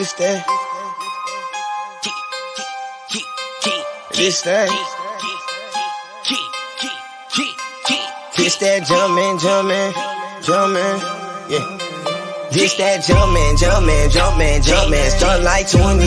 This that. This that. This that jumpin', jumpin', jumpin', yeah. This that jumpin', jumpin', jumpin', jumpin', start like 23.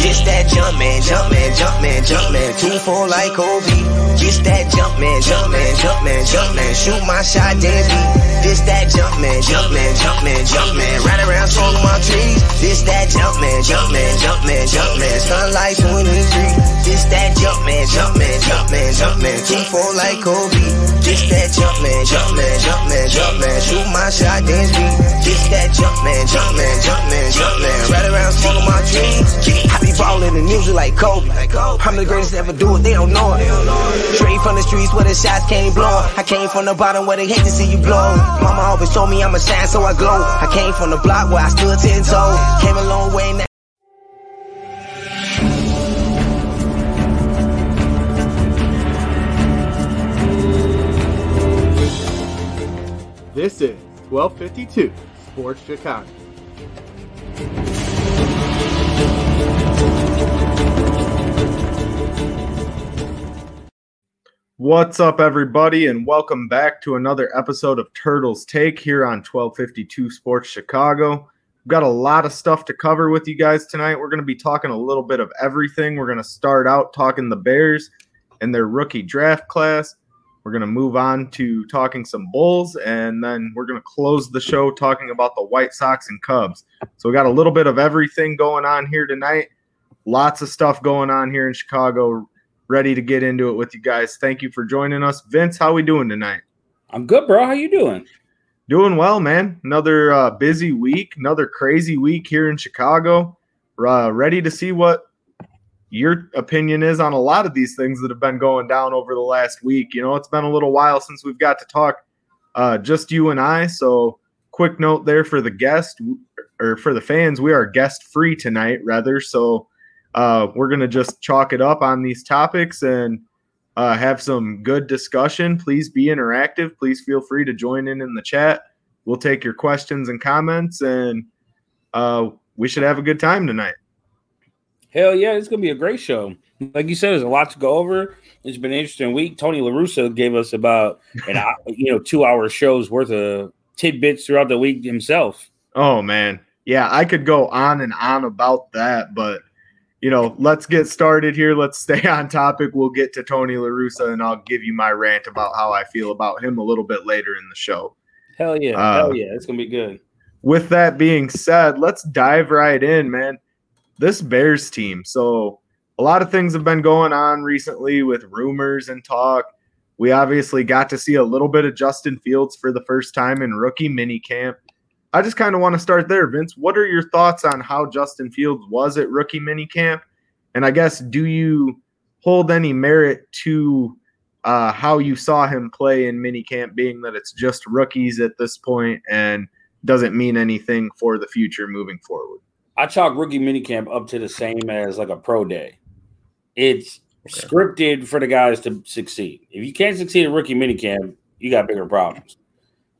This that jumpin', jumpin', jumpin', jumpin', two four like Kobe. This that jumpin', jumpin', jumpin', jumpin', shoot my shot, then beat. This that jumpin', jumpin', jumpin', jumpin', right around smoking my trees. This that jumpin', jumpin', jumpin', jumpin', sunlight 23. This that jumpin', jumpin', jumpin', jumpin', two four like Kobe. This that jumpin', jumpin', jumpin', jumpin', shoot my shot, then beat. This that jumpin', jumpin', jumpin', jumpin', right around smoking my trees. I be ballin' in music like Kobe. I'm the greatest ever do it, they don't know it. Straight from the streets where the shots came blowing. I came from the bottom where they hate to see you blow. Mama always told me I'm a shine, so I glow. I came from the block where I stood ten toes. Came a long way now. This is 1252 Sports Chicago. What's up, everybody, and welcome back to another episode of Turtles Take here on 1252 Sports Chicago. We've got a lot of stuff to cover with you guys tonight. We're going to be talking a little bit of everything. We're going to start out talking the Bears and their rookie draft class. We're going to move on to talking some Bulls, and then we're going to close the show talking about the White Sox and Cubs. So we got a little bit of everything going on here tonight. Lots of stuff going on here in Chicago ready to get into it with you guys. Thank you for joining us. Vince, how we doing tonight? I'm good, bro. How you doing? Doing well, man. Another uh, busy week, another crazy week here in Chicago. Uh, ready to see what your opinion is on a lot of these things that have been going down over the last week. You know, it's been a little while since we've got to talk, uh, just you and I. So, quick note there for the guest or for the fans, we are guest free tonight, rather. So, uh, we're going to just chalk it up on these topics and uh, have some good discussion. Please be interactive. Please feel free to join in in the chat. We'll take your questions and comments, and uh, we should have a good time tonight. Hell yeah, it's gonna be a great show. Like you said, there's a lot to go over. It's been an interesting week. Tony LaRussa gave us about an you know two hour shows worth of tidbits throughout the week himself. Oh man, yeah, I could go on and on about that, but you know, let's get started here. Let's stay on topic. We'll get to Tony LaRussa and I'll give you my rant about how I feel about him a little bit later in the show. Hell yeah. Uh, Hell yeah. It's going to be good. With that being said, let's dive right in, man. This Bears team. So, a lot of things have been going on recently with rumors and talk. We obviously got to see a little bit of Justin Fields for the first time in rookie minicamp. I just kind of want to start there, Vince. What are your thoughts on how Justin Fields was at rookie minicamp? And I guess, do you hold any merit to uh, how you saw him play in minicamp, being that it's just rookies at this point and doesn't mean anything for the future moving forward? I chalk rookie minicamp up to the same as like a pro day. It's okay. scripted for the guys to succeed. If you can't succeed at rookie minicamp, you got bigger problems.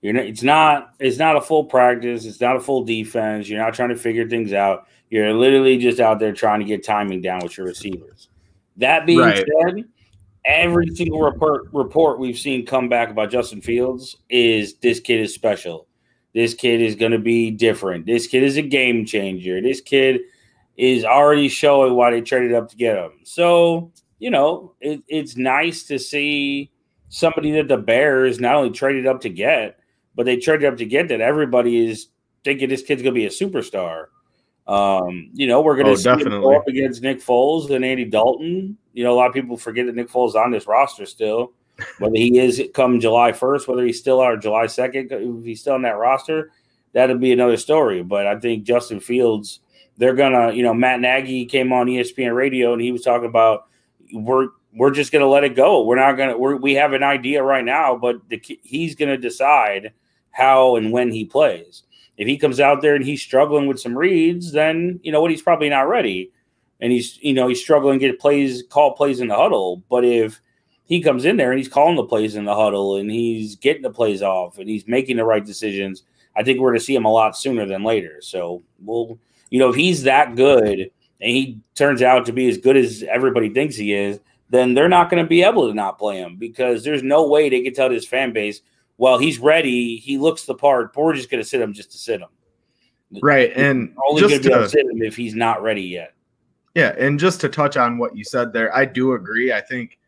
You're not, it's not it's not a full practice. It's not a full defense. You're not trying to figure things out. You're literally just out there trying to get timing down with your receivers. That being right. said, every single report report we've seen come back about Justin Fields is this kid is special. This kid is going to be different. This kid is a game changer. This kid is already showing why they traded up to get him. So, you know, it, it's nice to see somebody that the Bears not only traded up to get, but they traded up to get that. Everybody is thinking this kid's going to be a superstar. Um, you know, we're going to oh, see definitely. go up against Nick Foles and Andy Dalton. You know, a lot of people forget that Nick Foles is on this roster still. Whether he is come July 1st, whether he's still out July 2nd, if he's still on that roster, that'll be another story. But I think Justin Fields, they're gonna, you know, Matt Nagy came on ESPN radio and he was talking about we're we're just gonna let it go. We're not gonna we're, we have an idea right now, but the, he's gonna decide how and when he plays. If he comes out there and he's struggling with some reads, then you know what he's probably not ready, and he's you know he's struggling to get plays, call plays in the huddle. But if he comes in there and he's calling the plays in the huddle and he's getting the plays off and he's making the right decisions, I think we're going to see him a lot sooner than later. So we'll, you know, if he's that good and he turns out to be as good as everybody thinks he is, then they're not going to be able to not play him because there's no way they can tell this fan base, well, he's ready, he looks the part, just going to sit him just to sit him. Right, and only going to be able to sit him if he's not ready yet. yeah, and just to touch on what you said there, I do agree. I think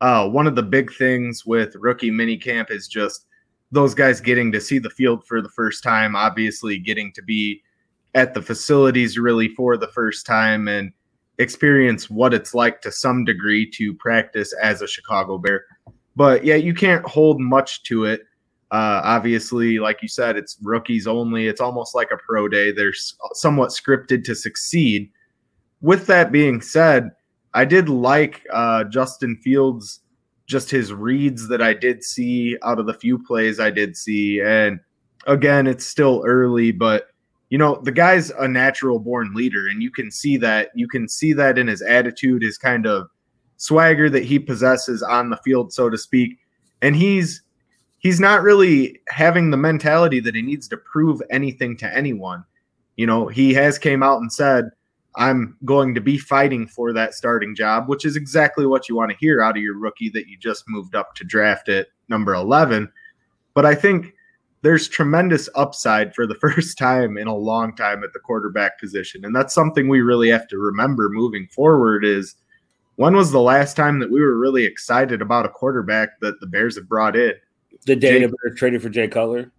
uh, one of the big things with rookie minicamp is just those guys getting to see the field for the first time, obviously getting to be at the facilities really for the first time and experience what it's like to some degree to practice as a Chicago Bear. But yeah, you can't hold much to it. Uh, obviously, like you said, it's rookies only. It's almost like a pro day. They're somewhat scripted to succeed. With that being said, I did like uh, Justin Fields, just his reads that I did see out of the few plays I did see. And again, it's still early, but you know, the guy's a natural born leader, and you can see that. You can see that in his attitude, his kind of swagger that he possesses on the field, so to speak. And he's he's not really having the mentality that he needs to prove anything to anyone. You know, he has came out and said, I'm going to be fighting for that starting job, which is exactly what you want to hear out of your rookie that you just moved up to draft at number 11. But I think there's tremendous upside for the first time in a long time at the quarterback position. And that's something we really have to remember moving forward is when was the last time that we were really excited about a quarterback that the Bears have brought in? The day Jay- traded for Jay Cutler.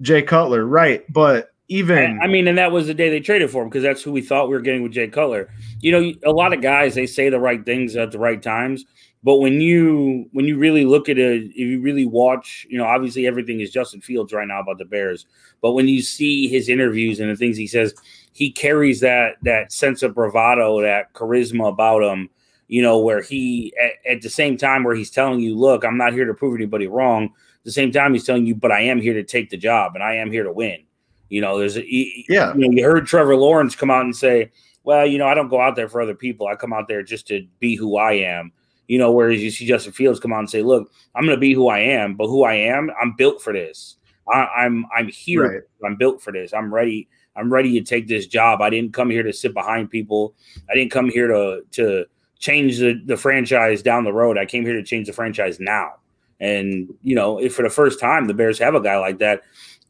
Jay Cutler, right. But even I mean, and that was the day they traded for him because that's who we thought we were getting with Jay Cutler. You know, a lot of guys they say the right things at the right times, but when you when you really look at it, if you really watch, you know, obviously everything is Justin Fields right now about the Bears, but when you see his interviews and the things he says, he carries that that sense of bravado, that charisma about him. You know, where he at, at the same time where he's telling you, "Look, I'm not here to prove anybody wrong." At the same time, he's telling you, "But I am here to take the job, and I am here to win." You know, there's a, Yeah. You, know, you heard Trevor Lawrence come out and say, "Well, you know, I don't go out there for other people. I come out there just to be who I am." You know, whereas you see Justin Fields come out and say, "Look, I'm going to be who I am, but who I am, I'm built for this. I, I'm I'm here. Right. I'm built for this. I'm ready. I'm ready to take this job. I didn't come here to sit behind people. I didn't come here to to change the, the franchise down the road. I came here to change the franchise now. And you know, for the first time the Bears have a guy like that,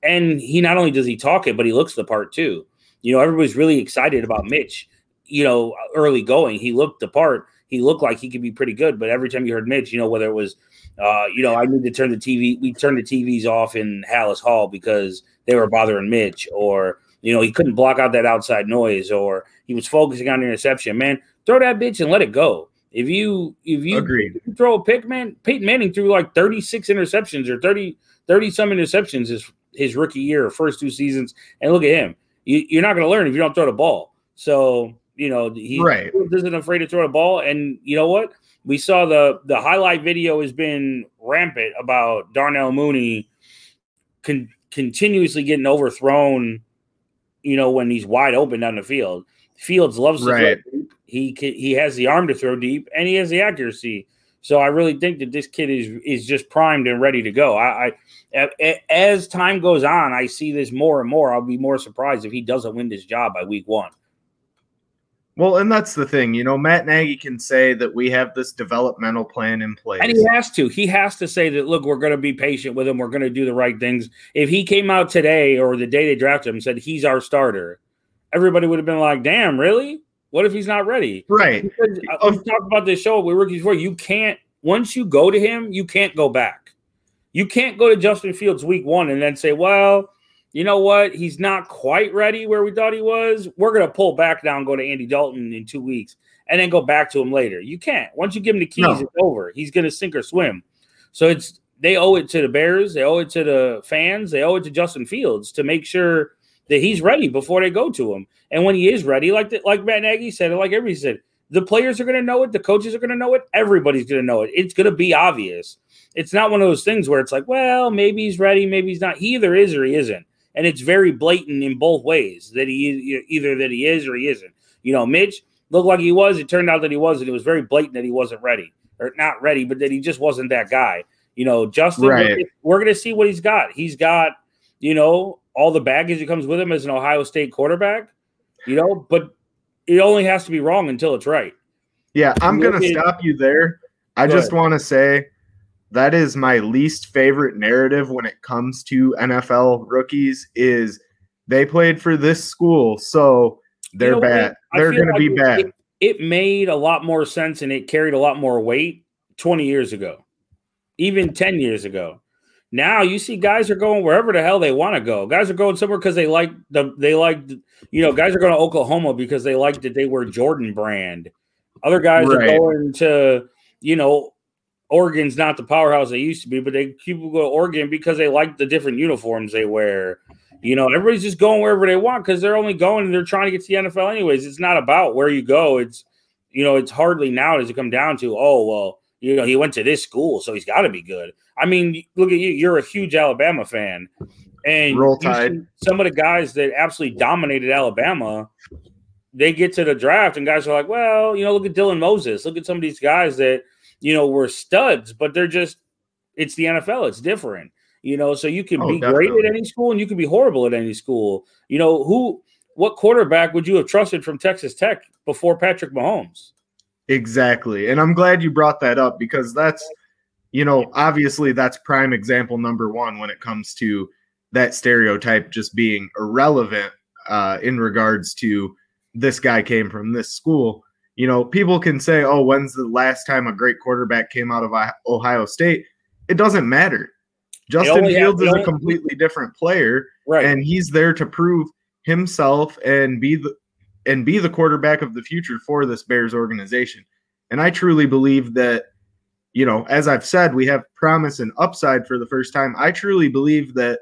and he not only does he talk it, but he looks the part too. You know, everybody's really excited about Mitch. You know, early going, he looked the part. He looked like he could be pretty good. But every time you heard Mitch, you know, whether it was, uh, you know, I need to turn the TV, we turned the TVs off in Halas Hall because they were bothering Mitch, or you know, he couldn't block out that outside noise, or he was focusing on the interception. Man, throw that bitch and let it go. If you if you throw a pick, man, Peyton Manning threw like 36 interceptions or 30, 30 some interceptions his his rookie year first two seasons. And look at him. You, you're not going to learn if you don't throw the ball. So, you know, he Right. isn't afraid to throw the ball. And you know what? We saw the the highlight video has been rampant about Darnell Mooney con- continuously getting overthrown, you know, when he's wide open down the field. Fields loves to Right. throw deep. He ca- he has the arm to throw deep and he has the accuracy. So I really think that this kid is is just primed and ready to go. I, I as time goes on, I see this more and more. I'll be more surprised if he doesn't win this job by week one. Well, and that's the thing, you know, Matt Nagy can say that we have this developmental plan in place. And he has to. He has to say that, look, we're going to be patient with him. We're going to do the right things. If he came out today or the day they drafted him said he's our starter, everybody would have been like, damn, really? What if he's not ready? right. Because uh, we talked about this show with rookies before. You can't, once you go to him, you can't go back. You can't go to Justin Fields week one and then say, well, you know what? He's not quite ready where we thought he was. We're going to pull back now and go to Andy Dalton in two weeks and then go back to him later. You can't. Once you give him the keys, No. it's over. He's going to sink or swim. So it's they owe it to the Bears, they owe it to the fans, they owe it to Justin Fields to make sure that he's ready before they go to him. And when he is ready, like the, like Matt Nagy said, like everybody said, the players are going to know it, the coaches are going to know it, everybody's going to know it. It's going to be obvious. It's not one of those things where it's like, well, maybe he's ready, maybe he's not. He either is or he isn't. and it's very blatant in both ways that he either that he is or he isn't. You know, Mitch looked like he was. It turned out that he wasn't. It was very blatant that he wasn't ready or not ready, but that he just wasn't that guy. You know, Justin, Right. we're, we're going to see what he's got. He's got, you know, all the baggage that comes with him as an Ohio State quarterback. You know, but it only has to be wrong until it's right. Yeah, I'm going to stop you there. I just want to say that is my least favorite narrative when it comes to NFL rookies is they played for this school, so they're You know bad. They're going to be like bad. It, it made a lot more sense and it carried a lot more weight 20 years ago, even 10 years ago. Now you see guys are going wherever the hell they want to go. Guys are going somewhere because they like the they like you know guys are going to Oklahoma because they like that they wear Jordan brand. Other guys Right. are going to you know Oregon's not the powerhouse they used to be, but they people go to Oregon because they like the different uniforms they wear. You know, everybody's just going wherever they want because they're only going and they're trying to get to the NFL anyways. It's not about where you go. It's you know, it's hardly now does it come down to, oh well, you know, he went to this school, so he's got to be good. I mean, look at you. You're a huge Alabama fan, and Roll you Tide. some of the guys that absolutely dominated Alabama. They get to the draft, and guys are like, well, you know, look at Dylan Moses. Look at some of these guys that you know were studs, but they're just it's the NFL. It's different. You know, so you can Oh, be great definitely. at any school and you can be horrible at any school. You know, who what quarterback would you have trusted from Texas Tech before Patrick Mahomes? Exactly. And I'm glad you brought that up because that's, you know, obviously that's prime example number one when it comes to that stereotype just being irrelevant uh, in regards to this guy came from this school. You know, people can say, oh, when's the last time a great quarterback came out of Ohio State? It doesn't matter. Justin Fields is a completely different player Right. and he's there to prove himself and be the and be the quarterback of the future for this Bears organization. And I truly believe that, you know, as I've said, we have promise and upside for the first time. I truly believe that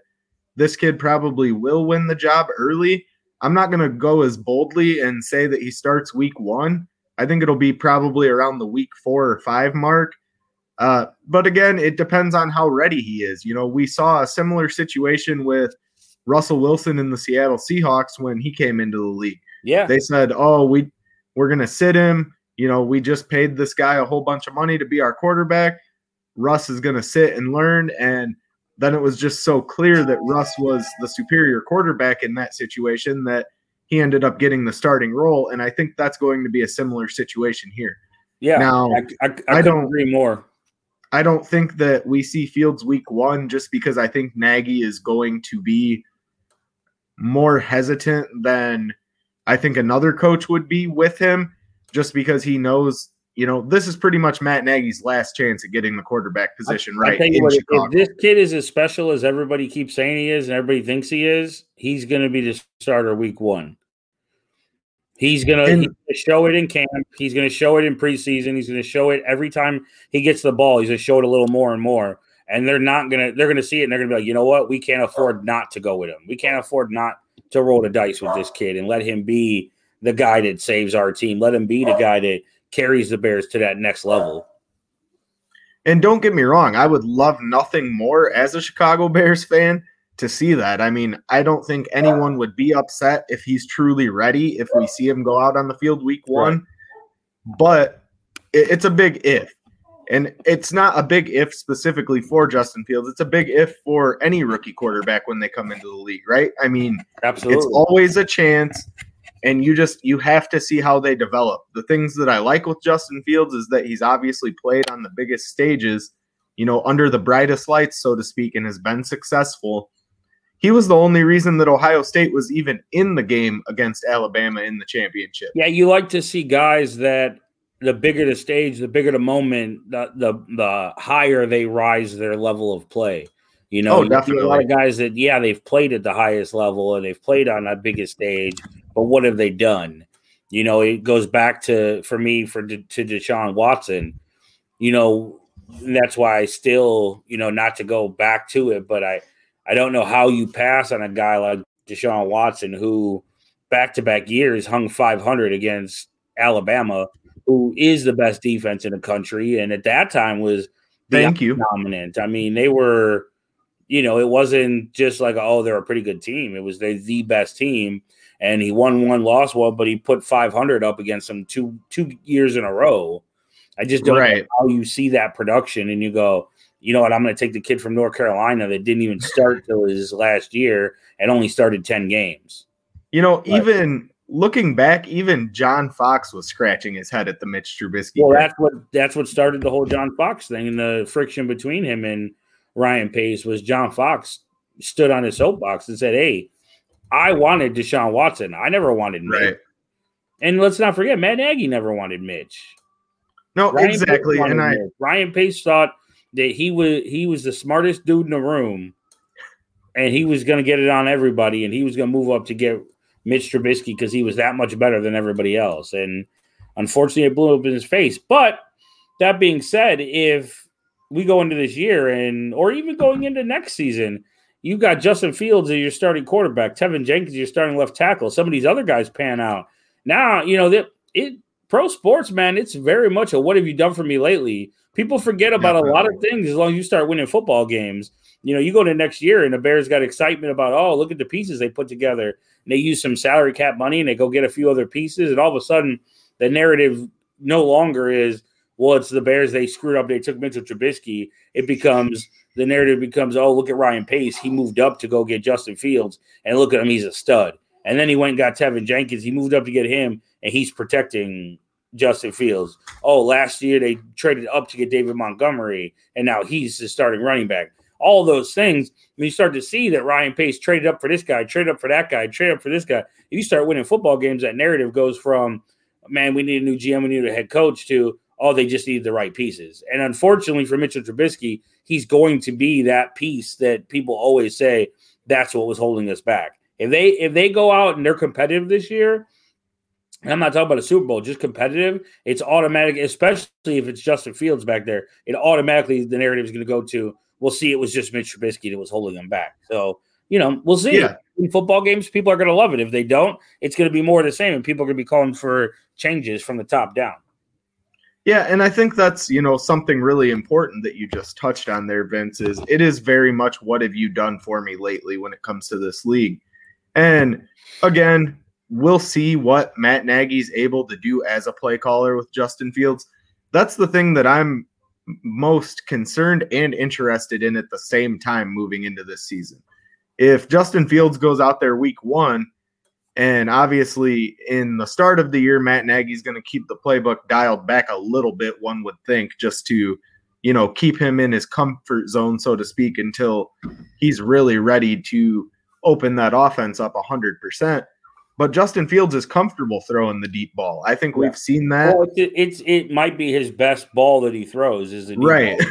this kid probably will win the job early. I'm not going to go as boldly and say that he starts week one. I think it'll be probably around the week four or five mark. Uh, but again, it depends on how ready he is. You know, we saw a similar situation with Russell Wilson in the Seattle Seahawks when he came into the league. Yeah. They said, "Oh, we we're going to sit him. You know, we just paid this guy a whole bunch of money to be our quarterback. Russ is going to sit and learn." And then it was just so clear that Russ was the superior quarterback in that situation that he ended up getting the starting role. And I think that's going to be a similar situation here. yeah. now, I, I, I, I don't- agree more. I don't think that we see Fields week one just because I think Nagy is going to be more hesitant than I think another coach would be with him, just because he knows, you know, this is pretty much Matt Nagy's last chance at getting the quarterback position I right in what, if, this kid is as special as everybody keeps saying he is, and everybody thinks he is, he's going to be the starter week one. He's gonna, And- he's gonna show it in camp. He's gonna show it in preseason. He's gonna show it every time he gets the ball. He's gonna show it a little more and more. And they're not gonna, they're gonna see it and they're gonna be like, you know what? We can't afford not to go with him. We can't afford not to roll the dice with this kid and let him be the guy that saves our team. Let him be the guy that carries the Bears to that next level. And don't get me wrong, I would love nothing more as a Chicago Bears fan to see that. I mean, I don't think anyone would be upset if he's truly ready if we see him go out on the field week one. But it's a big if. And it's not a big if specifically for Justin Fields. It's a big if for any rookie quarterback when they come into the league, right? I mean, Absolutely. it's always a chance and you just you have to see how they develop the things that i like with justin fields is that he's obviously played on the biggest stages you know under the brightest lights so to speak and has been successful he was the only reason that ohio state was even in the game against alabama in the championship Yeah, you like to see guys that the bigger the stage, the bigger the moment, the the, the higher they rise their level of play. You know, Oh, a lot of guys that yeah, they've played at the highest level and they've played on that biggest stage, but what have they done? You know, it goes back to for me for to Deshaun Watson. You know, and that's why I still, you know, not to go back to it, but I I don't know how you pass on a guy like Deshaun Watson who back to back years hung 500 against Alabama, who is the best defense in the country, and at that time was thank you dominant. I mean, they were, you know, it wasn't just like, oh, they're a pretty good team. It was they the best team. And he won one, lost one, but he put 500 up against them two two years in a row. I just don't Right. know how you see that production and you go, you know what, I'm going to take the kid from North Carolina that didn't even start till his last year and only started 10 games. You know, Right. even looking back, even John Fox was scratching his head at the Mitch Trubisky. Well, that's what that's what started the whole John Fox thing, and the friction between him and Ryan Pace was John Fox stood on his soapbox and said, "Hey, I wanted Deshaun Watson. I never wanted Mitch." right. And let's not forget, Matt Nagy never wanted Mitch. No, Ryan exactly. And I, Mitch. Ryan Pace thought that he was he was the smartest dude in the room, and he was going to get it on everybody, and he was going to move up to get Mitch Trubisky because he was that much better than everybody else. And unfortunately, it blew up in his face. But that being said, if we go into this year and or even going into next season, you've got Justin Fields as your starting quarterback, Teven Jenkins, your starting left tackle. Some of these other guys pan out. Now, you know, that it pro sports, man, it's very much a what have you done for me lately? People forget about a lot of things as long as you start winning football games. You know, you go to next year and the Bears got excitement about, oh, look at the pieces they put together. And they use some salary cap money and they go get a few other pieces. And all of a sudden, the narrative no longer is, well, it's the Bears. They screwed up. They took Mitchell Trubisky. It becomes the narrative becomes, oh, look at Ryan Pace. He moved up to go get Justin Fields, and look at him. He's a stud. And then he went and got Teven Jenkins. He moved up to get him, and he's protecting Justin Fields. Oh, last year they traded up to get David Montgomery, and now he's the starting running back. All those things, when you start to see that Ryan Pace traded up for this guy, traded up for that guy, traded up for this guy, if you start winning football games, that narrative goes from, man, we need a new GM, we need a head coach, to, oh, they just need the right pieces. And unfortunately for Mitchell Trubisky, he's going to be that piece that people always say that's what was holding us back. If they if they go out and they're competitive this year, and I'm not talking about a Super Bowl, just competitive, it's automatic, especially if it's Justin Fields back there, it automatically the narrative is going to go to we'll see it was just Mitch Trubisky that was holding them back. So, you know, we'll see. Yeah. In football games, people are going to love it. If they don't, it's going to be more of the same, and people are going to be calling for changes from the top down. Yeah, and I think that's you know something really important that you just touched on there, Vince. Is it is very much what have you done for me lately when it comes to this league, and again, we'll see what Matt Nagy's able to do as a play caller with Justin Fields. That's the thing that I'm most concerned and interested in at the same time moving into this season. If Justin Fields goes out there week one and obviously, in the start of the year, Matt Nagy's going to keep the playbook dialed back a little bit, one would think, just to, you know, keep him in his comfort zone, so to speak, until he's really ready to open that offense up 100%. But Justin Fields is comfortable throwing the deep ball. I think we've seen that. Well, it's, it's it might be his best ball that he throws is Right. ball.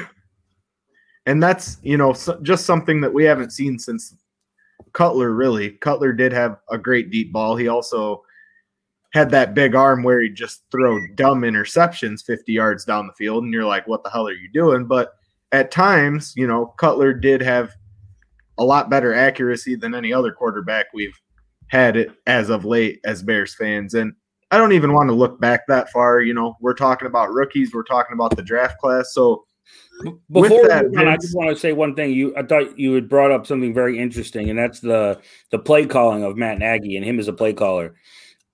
and that's, you know, so, just something that we haven't seen since Cutler, really. Cutler did have a great deep ball. He also had that big arm where he'd just throw dumb interceptions 50 yards down the field. And you're like, what the hell are you doing? But at times, you know, Cutler did have a lot better accuracy than any other quarterback we've had it as of late as Bears fans. And I don't even want to look back that far. You know, we're talking about rookies, we're talking about the draft class. So Before that, on, I just want to say one thing. You, I thought you had brought up something very interesting, and that's the the play calling of Matt Nagy and him as a play caller.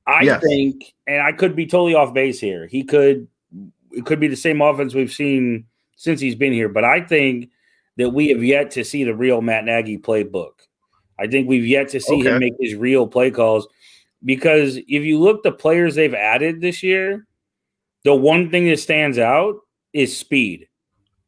I Yes. think, and I could be totally off base here. He could, it could be the same offense we've seen since he's been here, but I think that we have yet to see the real Matt Nagy playbook. I think we've yet to see Okay. him make his real play calls because if you look the players they've added this year, the one thing that stands out is speed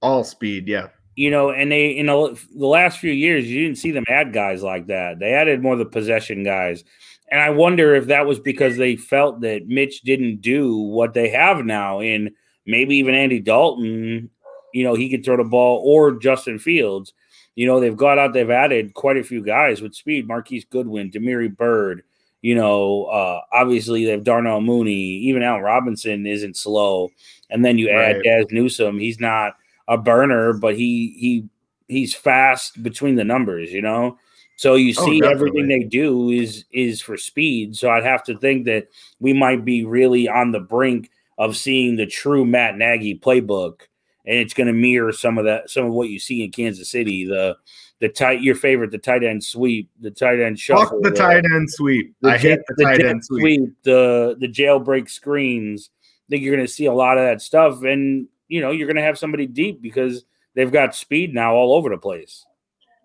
all speed, yeah. you know, and they in the, the last few years, you didn't see them add guys like that. They added more the possession guys. And I wonder if that was because they felt that Mitch didn't do what they have now in maybe even Andy Dalton, you know, he could throw the ball or Justin Fields. You know, they've got out, they've added quite a few guys with speed. Marquise Goodwin, Damiere Byrd, you know, uh, obviously they have Darnell Mooney, even Allen Robinson isn't slow. And then you add Right. Dazz Newsome. He's not a burner, but he he he's fast between the numbers, you know. So you Oh, see everything they do is is for speed. So I'd have to think that we might be really on the brink of seeing the true Matt Nagy playbook and it's going to mirror some of that, some of what you see in Kansas City. The the tight, your favorite, the tight end sweep, the tight end Fuck shuffle, the tight end sweep. the I hate jet- the tight end sweep. the the jailbreak screens. I think you're going to see a lot of that stuff, and you know you're going to have somebody deep because they've got speed now all over the place.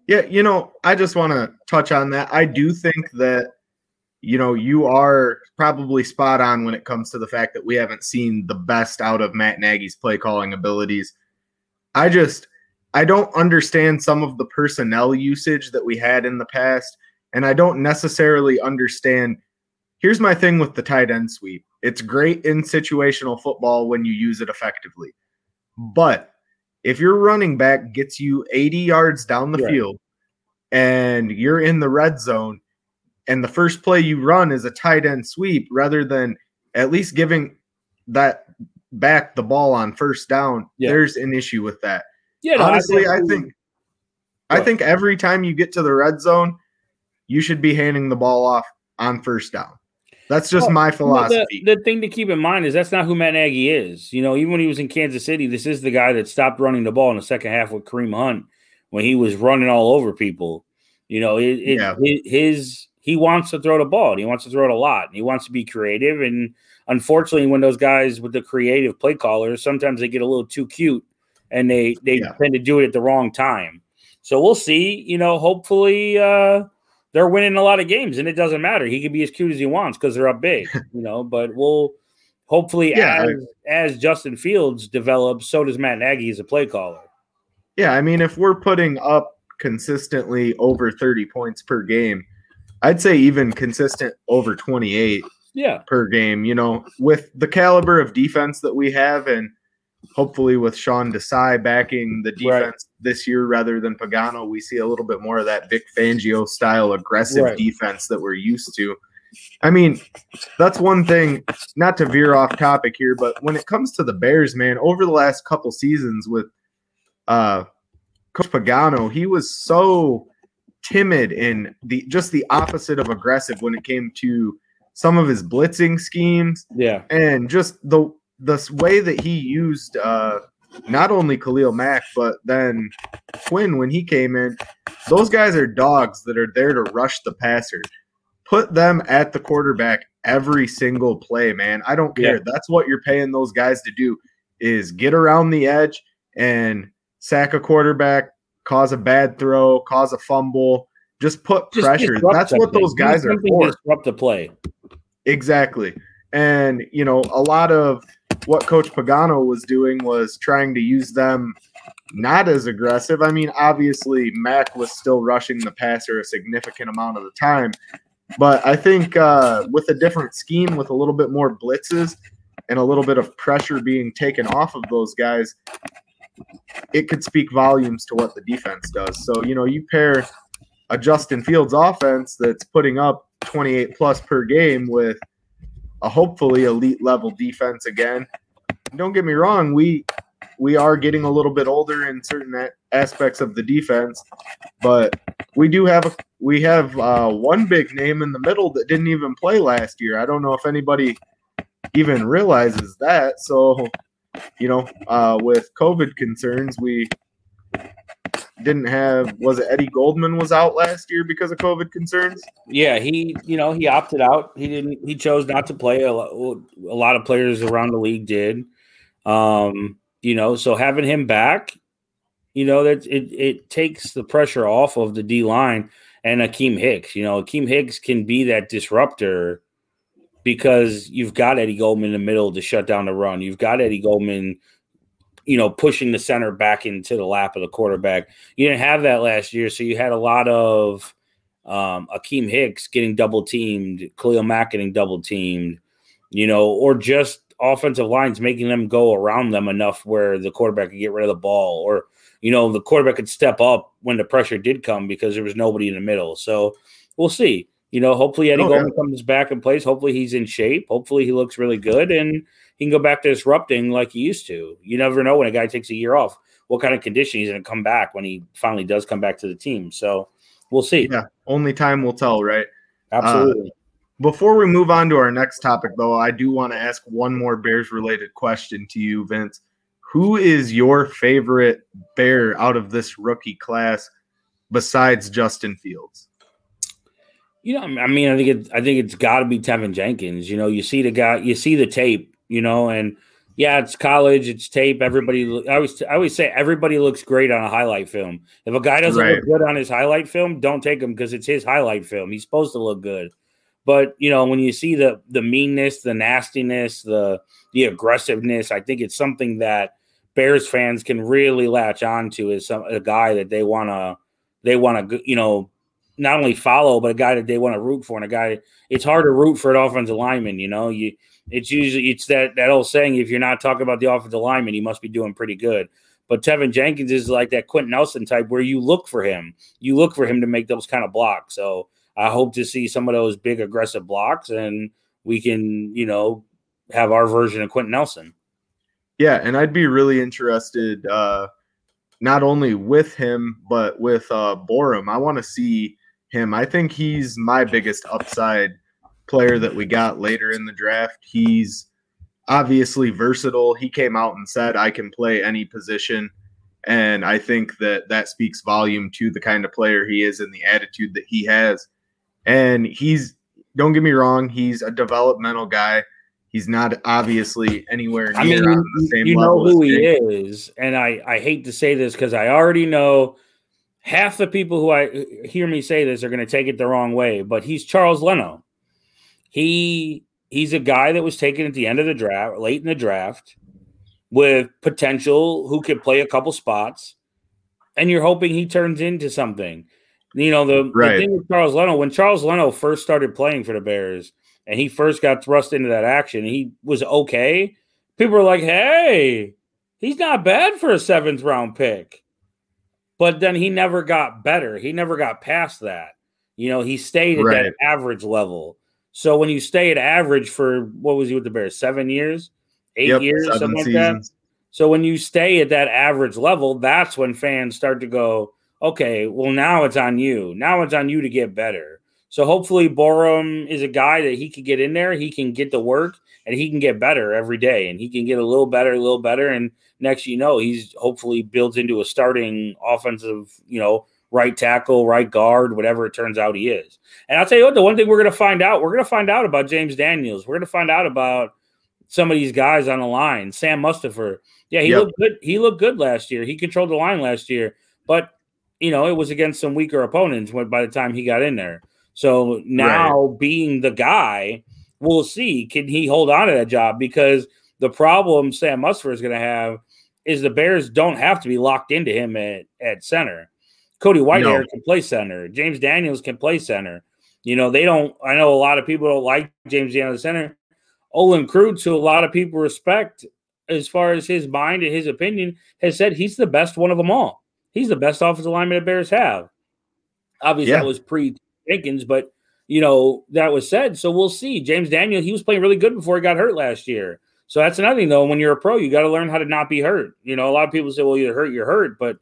Yeah, you know, I just want to touch on that. I do think that, you know, you are probably spot on when it comes to the fact that we haven't seen the best out of Matt Nagy's play calling abilities. I just, I don't understand some of the personnel usage that we had in the past. And I don't necessarily understand. Here's my thing with the tight end sweep it's great in situational football when you use it effectively. But if your running back gets you 80 yards down the field and you're in the red zone and the first play you run is a tight end sweep rather than at least giving that back the ball on first down, Yeah. there's an issue with that. Yeah, no, Honestly, I think I think every time you get to the red zone, you should be handing the ball off on first down. That's just Well, my Well, the, philosophy. the thing to keep in mind is that's not who Matt Nagy is. You know, even when he was in Kansas City, this is the guy that stopped running the ball in the second half with Kareem Hunt when he was running all over people. You know, it, it, Yeah. hi- his he wants to throw the ball. And he wants to throw it a lot. And he wants to be creative. And unfortunately, when those guys with the creative play callers, sometimes they get a little too cute and they they Yeah. tend to do it at the wrong time. So we'll see. You know, hopefully uh, they're winning a lot of games, and it doesn't matter. He can be as cute as he wants because they're up big. You know, but we'll hopefully Yeah, as as Justin Fields develops, so does Matt Nagy as a play caller. Yeah, I mean, if we're putting up consistently over 30 points per game, I'd say even consistent over 28 Yeah, per game, you know, with the caliber of defense that we have and hopefully with Sean Desai backing the Right. defense this year rather than Pagano, we see a little bit more of that Vic Fangio style aggressive Right. defense that we're used to. I mean, that's one thing, not to veer off topic here, but when it comes to the Bears, man, over the last couple seasons with uh Coach Pagano, he was so timid and the just the opposite of aggressive when it came to some of his blitzing schemes. Yeah, and just the the way that he used uh not only Khalil Mack but then Quinn when he came in those guys are dogs that are there to rush the passer. Put them at the quarterback every single play man. I don't care. Yeah. that's what you're paying those guys to do is get around the edge and sack a quarterback cause a bad throw cause a fumble just put Just pressure that's what those guys are something for to Disrupt the play. Exactly. And, you know, a lot of what Coach Pagano was doing was trying to use them not as aggressive. I mean, obviously, Mack was still rushing the passer a significant amount of the time. But I think uh, with a different scheme, with a little bit more blitzes and a little bit of pressure being taken off of those guys, it could speak volumes to what the defense does. So, you know, you pair a Justin Fields offense that's putting up 28 plus per game with a hopefully elite level defense again. Don't get me wrong, we we are getting a little bit older in certain aspects of the defense, but we do have a we have uh, one big name in the middle that didn't even play last year. I don't know if anybody even realizes that. So, you know, uh, with COVID concerns, we didn't have was it Eddie Goldman was out last year because of COVID concerns? Yeah, he, you know, he opted out. He didn't. He chose not to play. A lot, a lot of players around the league did. Um, you know, so having him back, you know, that it it takes the pressure off of the D line and Akiem Hicks. You know, Akiem Hicks can be that disruptor because you've got Eddie Goldman in the middle to shut down the run. You've got Eddie Goldman, you know, pushing the center back into the lap of the quarterback. You didn't have that last year, so you had a lot of um, Akiem Hicks getting double teamed, Khalil Mack getting double teamed, you know, or just offensive lines making them go around them enough where the quarterback could get rid of the ball, or you know, the quarterback could step up when the pressure did come because there was nobody in the middle. So we'll see. You know, hopefully Eddie Oh, yeah. Goldman comes back in place. Hopefully he's in shape. Hopefully he looks really good and he can go back to disrupting like he used to. You never know when a guy takes a year off, what kind of condition he's going to come back when he finally does come back to the team. So we'll see. Yeah, only time will tell, right? Uh, Absolutely. Before we move on to our next topic, though, I do want to ask one more Bears related question to you, Vince. Who is your favorite Bear out of this rookie class besides Justin Fields? You know, I mean, I think it, I think it's got to be Teven Jenkins. You know, you see the guy, you see the tape. You know, and yeah, it's college, it's tape. Everybody, I always, I always say everybody looks great on a highlight film. If a guy doesn't Right. look good on his highlight film, don't take him because it's his highlight film. He's supposed to look good. But you know, when you see the the meanness, the nastiness, the the aggressiveness, I think it's something that Bears fans can really latch on to as some a guy that they want to they want to you know not only follow but a guy that they want to root for and a guy it's hard to root for an offensive lineman you know? You it's usually it's that that old saying if you're not talking about the offensive lineman you must be doing pretty good. But Teven Jenkins is like that Quenton Nelson type where you look for him. You look for him to make those kind of blocks. So I hope to see some of those big aggressive blocks and we can you know have our version of Quenton Nelson. Yeah, and I'd be really interested uh not only with him but with uh Borom. I want to see him. I think he's my biggest upside player that we got later in the draft. He's obviously versatile. He came out and said I can play any position and I think that that speaks volume to the kind of player he is and the attitude that he has. And he's don't get me wrong, he's a developmental guy. He's not obviously anywhere near I mean, on the same you know who he is, and I I hate to say this because I already know half the people who I uh, hear me say this are going to take it the wrong way. But he's Charles Leno. He he's a guy that was taken at the end of the draft, late in the draft, with potential who could play a couple spots, and you're hoping he turns into something. You know the, Right. the thing with Charles Leno when Charles Leno first started playing for the Bears and he first got thrust into that action, he was okay. People were like, "Hey, he's not bad for a seventh round pick," but then he never got better. He never got past that. You know, he stayed at Right. that average level. So when you stay at average for what was he with the Bears? Seven years, eight Yep, years, something like that. So when you stay at that average level, that's when fans start to go, okay, well, now it's on you. Now it's on you to get better. So hopefully Borom is a guy that he could get in there, he can get the work, and he can get better every day, and he can get a little better, a little better, and next you know, he's hopefully builds into a starting offensive, you know, right tackle, right guard, whatever it turns out he is. And I'll tell you what, the one thing we're going to find out, we're going to find out about James Daniels. We're going to find out about some of these guys on the line. Sam Mustipher, yeah, he Yep. looked good. He looked good last year. He controlled the line last year, but you know it was against some weaker opponents. When by the time he got in there, so now being the guy, we'll see can he hold on to that job because the problem Sam Mustipher is going to have is the Bears don't have to be locked into him at at center. Cody Whitehair No. can play center. James Daniels can play center. You know they don't. I know a lot of people don't like James Daniels center. Olin Kreutz, who a lot of people respect as far as his mind and his opinion, has said he's the best one of them all. He's the best offensive lineman the Bears have. Obviously, Yeah. that was pre Jenkins, but you know that was said. So we'll see. James Daniel, he was playing really good before he got hurt last year. So that's another thing, though. When you're a pro, you got to learn how to not be hurt. You know, a lot of people say, "Well, you're hurt, you're hurt," but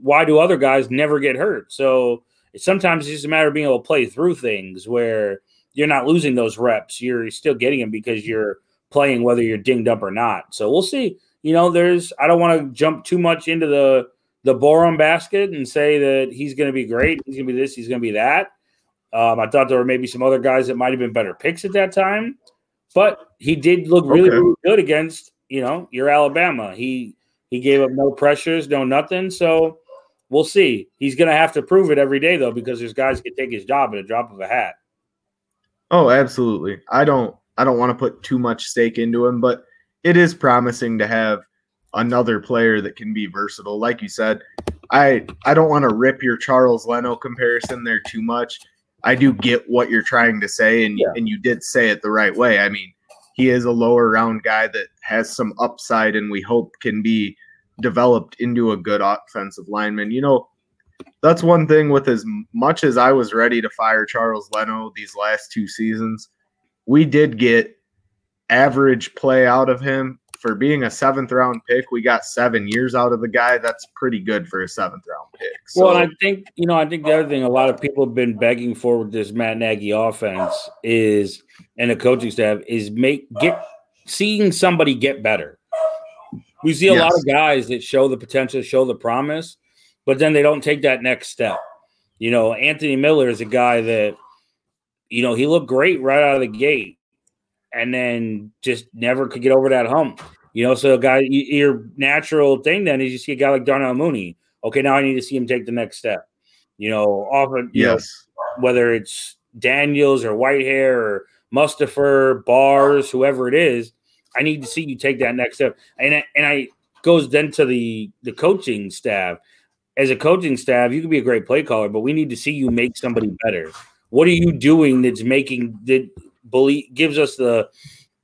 why do other guys never get hurt? So sometimes it's just a matter of being able to play through things where you're not losing those reps. You're still getting them because you're playing whether you're dinged up or not. So we'll see. You know, there's I don't want to jump too much into the the Borom basket and say that he's going to be great. He's going to be this. He's going to be that. Um, I thought there were maybe some other guys that might have been better picks at that time, but he did look really, Okay. really good against you know your Alabama. He he gave up no pressures, no nothing. So we'll see. He's going to have to prove it every day though, because there's guys can take his job at a drop of a hat. Oh, absolutely. I don't I don't want to put too much stake into him, but it is promising to have another player that can be versatile. Like you said, I I don't want to rip your Charles Leno comparison there too much. I do get what you're trying to say and Yeah. and you did say it the right way. I mean, he is a lower round guy that has some upside and we hope can be developed into a good offensive lineman. You know, that's one thing with as much as I was ready to fire Charles Leno these last two seasons, we did get average play out of him for being a seventh round pick. We got seven years out of the guy. That's pretty good for a seventh round pick. So, well, I think you know, I think the other thing a lot of people have been begging for with this Matt Nagy offense is, and the coaching staff is make get seeing somebody get better. We see a Yes. lot of guys that show the potential, show the promise, but then they don't take that next step. You know, Anthony Miller is a guy that, you know, he looked great right out of the gate and then just never could get over that hump. You know, so a guy, your natural thing then is you see a guy like Darnell Mooney. Okay, now I need to see him take the next step. You know, often, you know, Yes. whether it's Daniels or Whitehair or Mustipher, Bars, whoever it is, I need to see you take that next step. And I- and I goes then to the the coaching staff. As a coaching staff, you can be a great play caller, but we need to see you make somebody better. What are you doing that's making that believe gives us the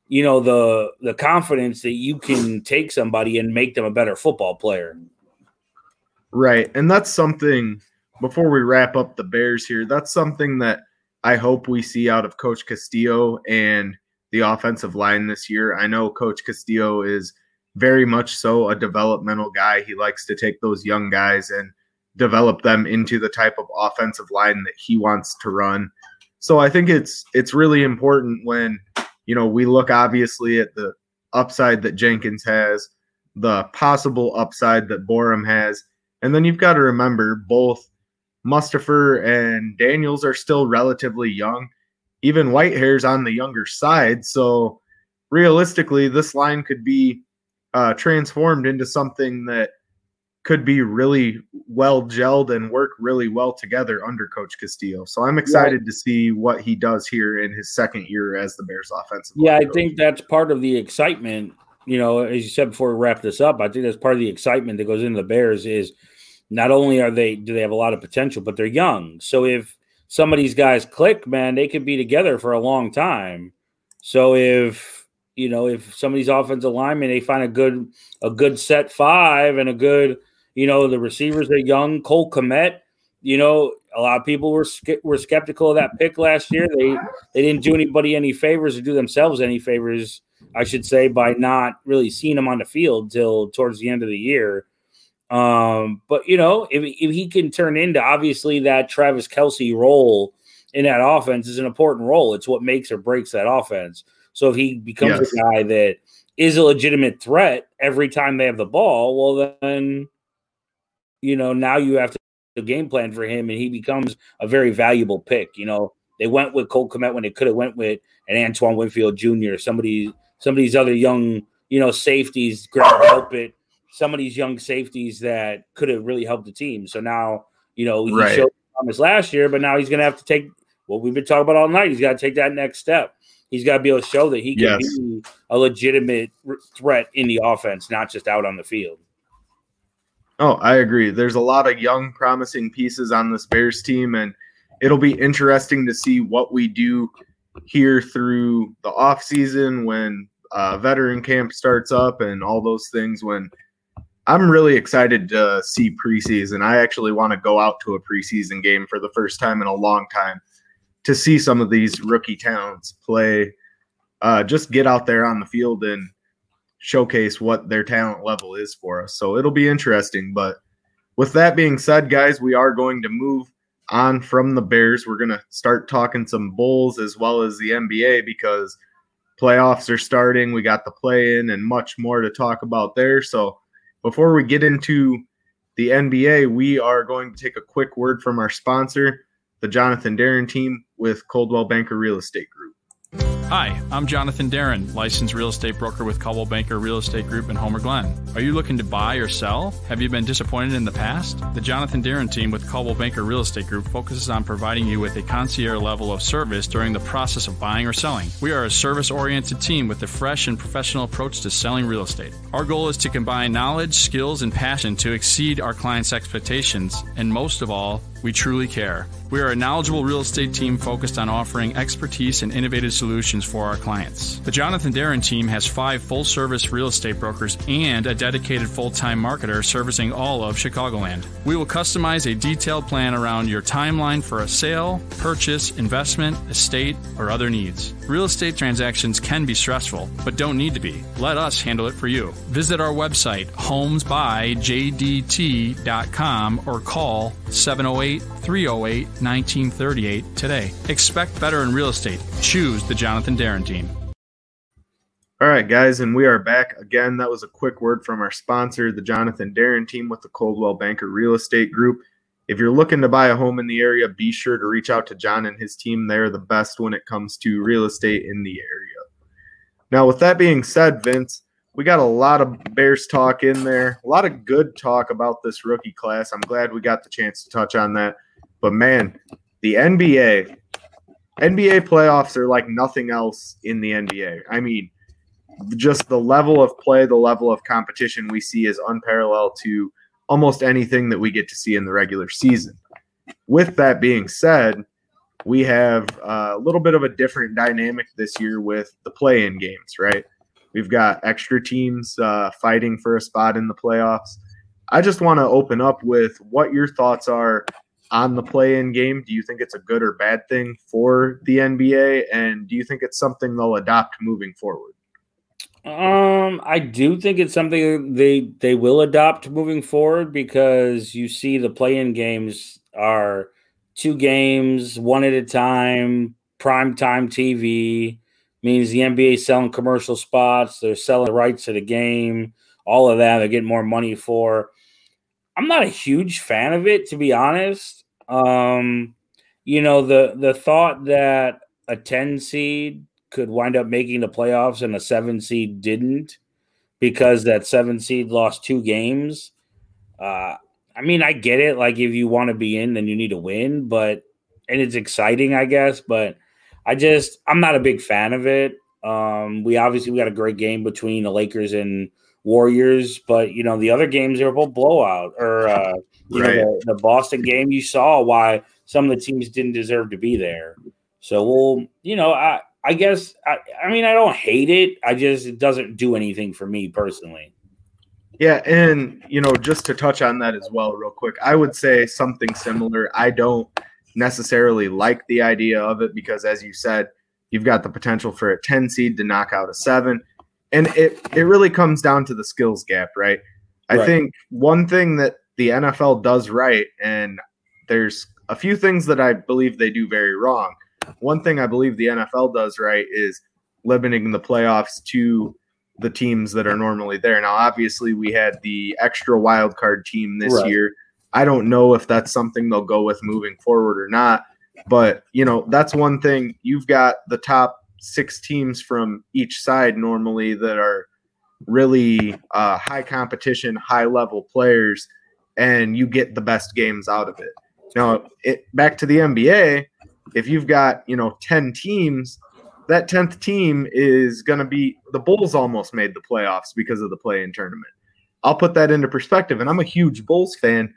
you know the the confidence that you can take somebody and make them a better football player. Right. And that's something before we wrap up the Bears here, that's something that I hope we see out of Coach Castillo and the offensive line this year. I know Coach Castillo is very much so a developmental guy. He likes to take those young guys and develop them into the type of offensive line that he wants to run. So I think it's it's really important when you know we look obviously at the upside that Jenkins has, the possible upside that Borom has, and then you've got to remember both Mustipher and Daniels are still relatively young. Even Whitehair's on the younger side. So realistically, this line could be uh, transformed into something that could be really well gelled and work really well together under Coach Castillo. So I'm excited to see what he does here in his second year as the Bears offensive. Yeah, I coach. think that's part of the excitement. You know, as you said before we wrap this up, I think that's part of the excitement that goes into the Bears is not only are they do they have a lot of potential, but they're young. So if some of these guys click, man, they could be together for a long time. So if you know, if some of these offensive linemen they find a good a good set five and a good, you know, the receivers are young, Cole Kmet, you know, a lot of people were were skeptical of that pick last year. They they didn't do anybody any favors or do themselves any favors, I should say, by not really seeing him on the field till towards the end of the year. Um, but you know, if if he can turn into obviously that Travis Kelce role in that offense is an important role. It's what makes or breaks that offense. So if he becomes Yes. a guy that is a legitimate threat every time they have the ball, well then you know, now you have to the game plan for him, and he becomes a very valuable pick. You know, they went with Cole Kmet when they could have went with an Antoine Winfield Jr. Somebody, some of these other young, you know, safeties, Greg Delpit, some of these young safeties that could have really helped the team. So now, you know, he Right. showed promise last year, but now he's going to have to take what we've been talking about all night. He's got to take that next step. He's got to be able to show that he can Yes. be a legitimate threat in the offense, not just out on the field. Oh, I agree. There's a lot of young, promising pieces on this Bears team, and it'll be interesting to see what we do here through the off season when uh, veteran camp starts up and all those things. When I'm really excited to see preseason. I actually want to go out to a preseason game for the first time in a long time to see some of these rookie towns play. Uh, just get out there on the field and showcase what their talent level is for us. So it'll be interesting. But with that being said, guys, we are going to move on from the Bears. We're going to start talking some Bulls as well as the NBA because playoffs are starting. We got the play in and much more to talk about there. So before we get into the NBA, we are going to take a quick word from our sponsor, the Jonathan Darren team with Coldwell Banker Real Estate Group. Hi, I'm Jonathan Darren, licensed real estate broker with Coldwell Banker Real Estate Group in Homer Glen. Are you looking to buy or sell? Have you been disappointed in the past? The Jonathan Darren team with Coldwell Banker Real Estate Group focuses on providing you with a concierge level of service during the process of buying or selling. We are a service oriented team with a fresh and professional approach to selling real estate. Our goal is to combine knowledge, skills, and passion to exceed our clients' expectations, and most of all, we truly care. We are a knowledgeable real estate team focused on offering expertise and innovative solutions for our clients. The Jonathan Darren team has five full service real estate brokers and a dedicated full time marketer servicing all of Chicagoland. We will customize a detailed plan around your timeline for a sale, purchase, investment, estate, or other needs. Real estate transactions can be stressful, but don't need to be. Let us handle it for you. Visit our website, homesbyjdt.com, or call 708 308 1938 today. Expect better in real estate. Choose the Jonathan Darren team. All right, guys, and we are back again. That was a quick word from our sponsor, the Jonathan Darren team with the Coldwell Banker Real Estate Group. If you're looking to buy a home in the area, be sure to reach out to John and his team. They're the best when it comes to real estate in the area. Now, with that being said, Vince, we got a lot of Bears talk in there, a lot of good talk about this rookie class. I'm glad we got the chance to touch on that. But man, the NBA, NBA playoffs are like nothing else in the NBA. I mean, just the level of play, the level of competition we see is unparalleled to almost anything that we get to see in the regular season. With that being said, we have a little bit of a different dynamic this year with the play in games, right? We've got extra teams uh, fighting for a spot in the playoffs. I just want to open up with what your thoughts are on the play in game. Do you think it's a good or bad thing for the NBA? And do you think it's something they'll adopt moving forward? Um, I do think it's something they they will adopt moving forward because you see the play-in games are two games, one at a time, prime time TV means the NBA selling commercial spots, they're selling the rights to the game, all of that. They're getting more money for. I'm not a huge fan of it, to be honest. Um, you know, the the thought that a 10 seed could wind up making the playoffs and a seven seed didn't because that seven seed lost two games. Uh, I mean, I get it. Like, if you want to be in, then you need to win, but and it's exciting, I guess. But I just I'm not a big fan of it. Um, we obviously we got a great game between the Lakers and Warriors, but you know the other games they were both blowout. Or uh, you right. know the, the, Boston game, you saw why some of the teams didn't deserve to be there. So we'll you know I I guess I I mean I don't hate it. I just it doesn't do anything for me personally. Yeah, and you know just to touch on that as well, real quick, I would say something similar. I don't necessarily like the idea of it because, as you said, you've got the potential for a 10 seed to knock out a seven. And it, it really comes down to the skills gap, right? I right. think one thing that the NFL does right, and there's a few things that I believe they do very wrong. One thing I believe the NFL does right is limiting the playoffs to the teams that are normally there. Now, obviously, we had the extra wild card team this right. year I don't know if that's something they'll go with moving forward or not. But, you know, that's one thing. You've got the top six teams from each side normally that are really uh, high competition, high level players, and you get the best games out of it. Now, it, back to the NBA, if you've got, you know, 10 teams, that 10th team is going to be the Bulls almost made the playoffs because of the play in tournament. I'll put that into perspective. And I'm a huge Bulls fan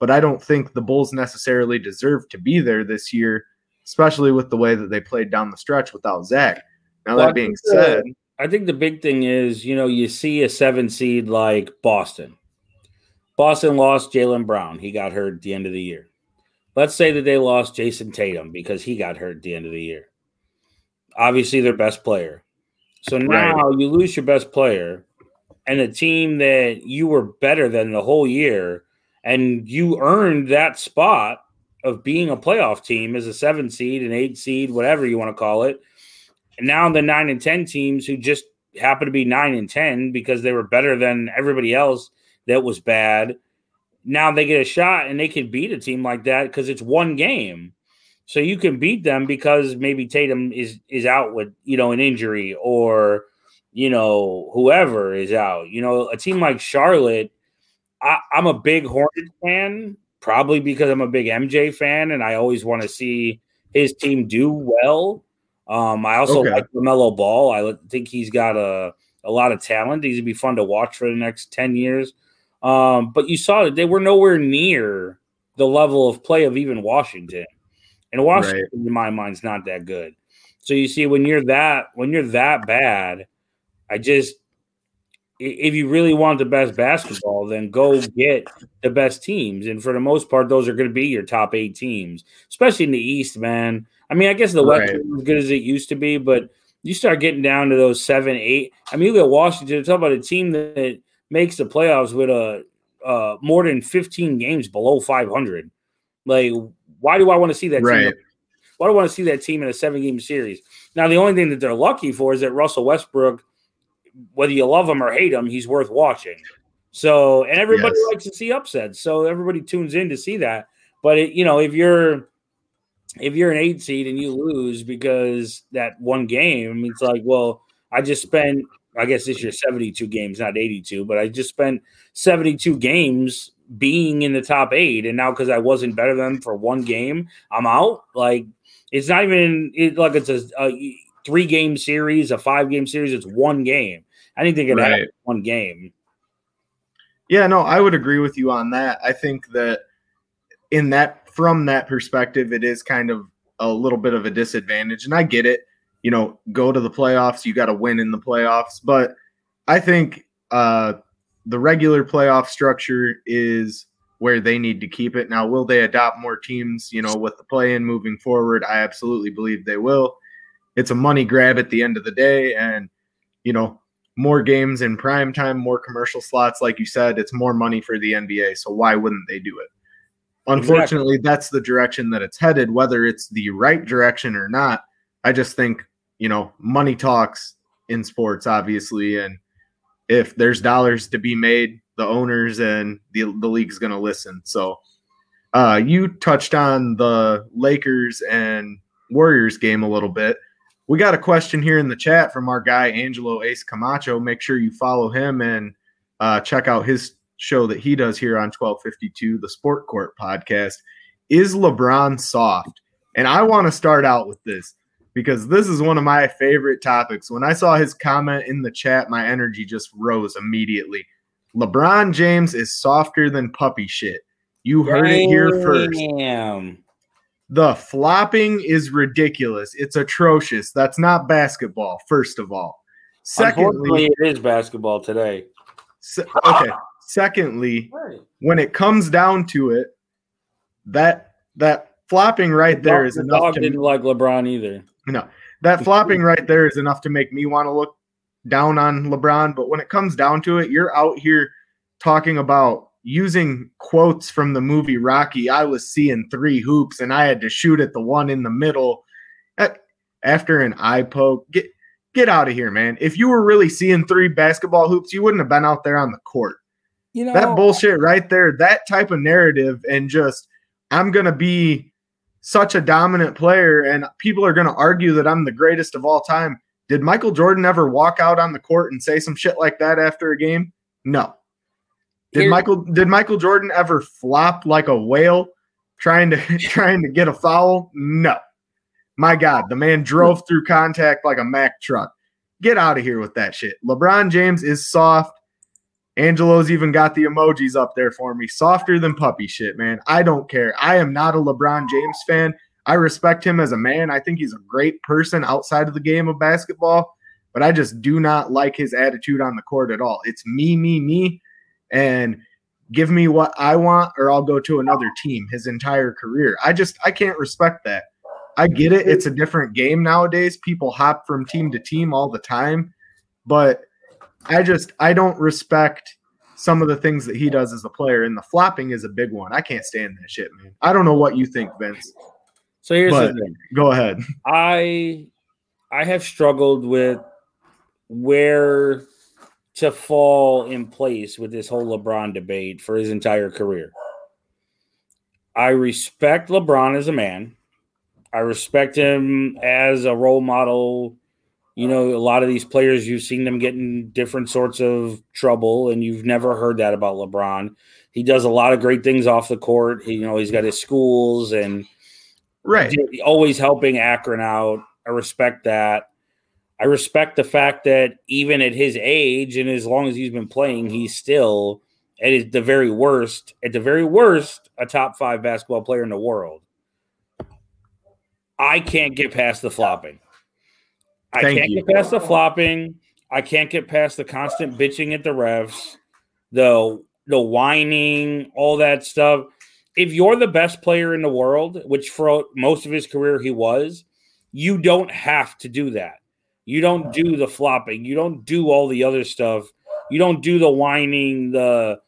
but I don't think the Bulls necessarily deserve to be there this year, especially with the way that they played down the stretch without Zach. Now, well, that being uh, said, I think the big thing is, you know, you see a seven seed like Boston. Boston lost Jaylen Brown. He got hurt at the end of the year. Let's say that they lost Jayson Tatum because he got hurt at the end of the year. Obviously, their best player. So now right. you lose your best player and a team that you were better than the whole year and you earned that spot of being a playoff team as a seven seed, an eight seed, whatever you want to call it. And now the nine and 10 teams who just happen to be nine and 10 because they were better than everybody else that was bad. Now they get a shot and they can beat a team like that because it's one game. So you can beat them because maybe Tatum is is out with you know an injury or you know whoever is out. You know a team like Charlotte I, am a big Hornet fan, probably because I'm a big MJ fan, and I always want to see his team do well. Um, I also okay. like LaMelo Ball. I think he's got a a lot of talent. He's gonna be fun to watch for the next ten years. Um, but you saw that they were nowhere near the level of play of even Washington, and Washington, right. in my mind, is not that good. So you see, when you're that when you're that bad, I just if you really want the best basketball, then go get the best teams. And for the most part, those are going to be your top eight teams, especially in the East, man. I mean, I guess the West right. is as good as it used to be, but you start getting down to those seven, eight. I mean, you look Washington, talk about a team that makes the playoffs with a uh, more than 15 games below 500. Like, why do I want to see that right. team? Why do I want to see that team in a seven game series? Now, the only thing that they're lucky for is that Russell Westbrook whether you love him or hate him, he's worth watching. So, and everybody Yes. likes to see upsets. So everybody tunes in to see that. But it, you know, if you're if you're an eight seed and you lose because that one game, it's like, well, I just spent, I guess this year 72 games, not 82, but I just spent 72 games being in the top eight. And now because I wasn't better than them for one game, I'm out. Like, it's not even it, like it's a, a three game series, a five game series. It's one game. I didn't think it had Right. one game. Yeah, no, I would agree with you on that. I think that in that from that perspective, it is kind of a little bit of a disadvantage. And I get it. You know, go to the playoffs, you got to win in the playoffs. But I think uh, the regular playoff structure is where they need to keep it. Now, will they adopt more teams, you know, with the play in moving forward? I absolutely believe they will. It's a money grab at the end of the day. And, you know, more games in prime time, more commercial slots. Like you said, it's more money for the NBA. So why wouldn't they do it? Unfortunately, that's the direction that it's headed. Whether it's the right direction or not, I just think, you know, money talks in sports, obviously. And if there's dollars to be made, the owners and the, the league's going to listen. So uh, you touched on the Lakers and Warriors game a little bit. We got a question here in the chat from our guy Angelo Ace Camacho. Make sure you follow him and uh, check out his show that he does here on 1252, the Sport Court podcast. Is LeBron soft? And I want to start out with this because this is one of my favorite topics. When I saw his comment in the chat, my energy just rose immediately. LeBron James is softer than puppy shit. You heard it here first. The flopping is ridiculous. It's atrocious. That's not basketball, first of all. Secondly, it is basketball today. se- okay. Secondly, when it comes down to it, that that flopping right there is the enough dog to didn't like LeBron either. no. That flopping right there is enough to make me want to look down on LeBron. But when it comes down to it, you're out here talking about using quotes from the movie Rocky. I was seeing three hoops and I had to shoot at the one in the middle. After an eye poke, get get out of here, man. If you were really seeing three basketball hoops, you wouldn't have been out there on the court. You know That bullshit right there, that type of narrative, and just I'm gonna be such a dominant player, and people are gonna argue that I'm the greatest of all time. Did Michael Jordan ever walk out on the court and say some shit like that after a game? No. Did Here- Michael did Michael Jordan ever flop like a whale trying to trying to get a foul? No. My God, the man drove through contact like a Mack truck. Get out of here with that shit. LeBron James is soft. Angelo's even got the emojis up there for me. Softer than puppy shit, man. I don't care. I am not a LeBron James fan. I respect him as a man. I think he's a great person outside of the game of basketball, but I just do not like his attitude on the court at all. It's me, me, me, and give me what I want or I'll go to another team his entire career. I just I can't respect that. I get it. It's a different game nowadays. People hop from team to team all the time, but I just I don't respect some of the things that he does as a player, and the flopping is a big one. I can't stand that shit, man. I don't know what you think, Vince. So here's But- the thing. Go ahead. I I have struggled with where to fall in place with this whole LeBron debate for his entire career. I respect LeBron as a man. I respect him as a role model. You know, a lot of these players, you've seen them get in different sorts of trouble, and you've never heard that about LeBron. He does a lot of great things off the court. He, you know, he's got his schools and Right. always helping Akron out. I respect that. I respect the fact that even at his age and as long as he's been playing, he's still at the very worst, at the very worst, a top five basketball player in the world. I can't get past the flopping. I Thank can't you. get past the flopping. I can't get past the constant bitching at the refs, the the whining, all that stuff if you're the best player in the world, which for most of his career he was, you don't have to do that. You don't do the flopping. You don't do all the other stuff. You don't do the whining, the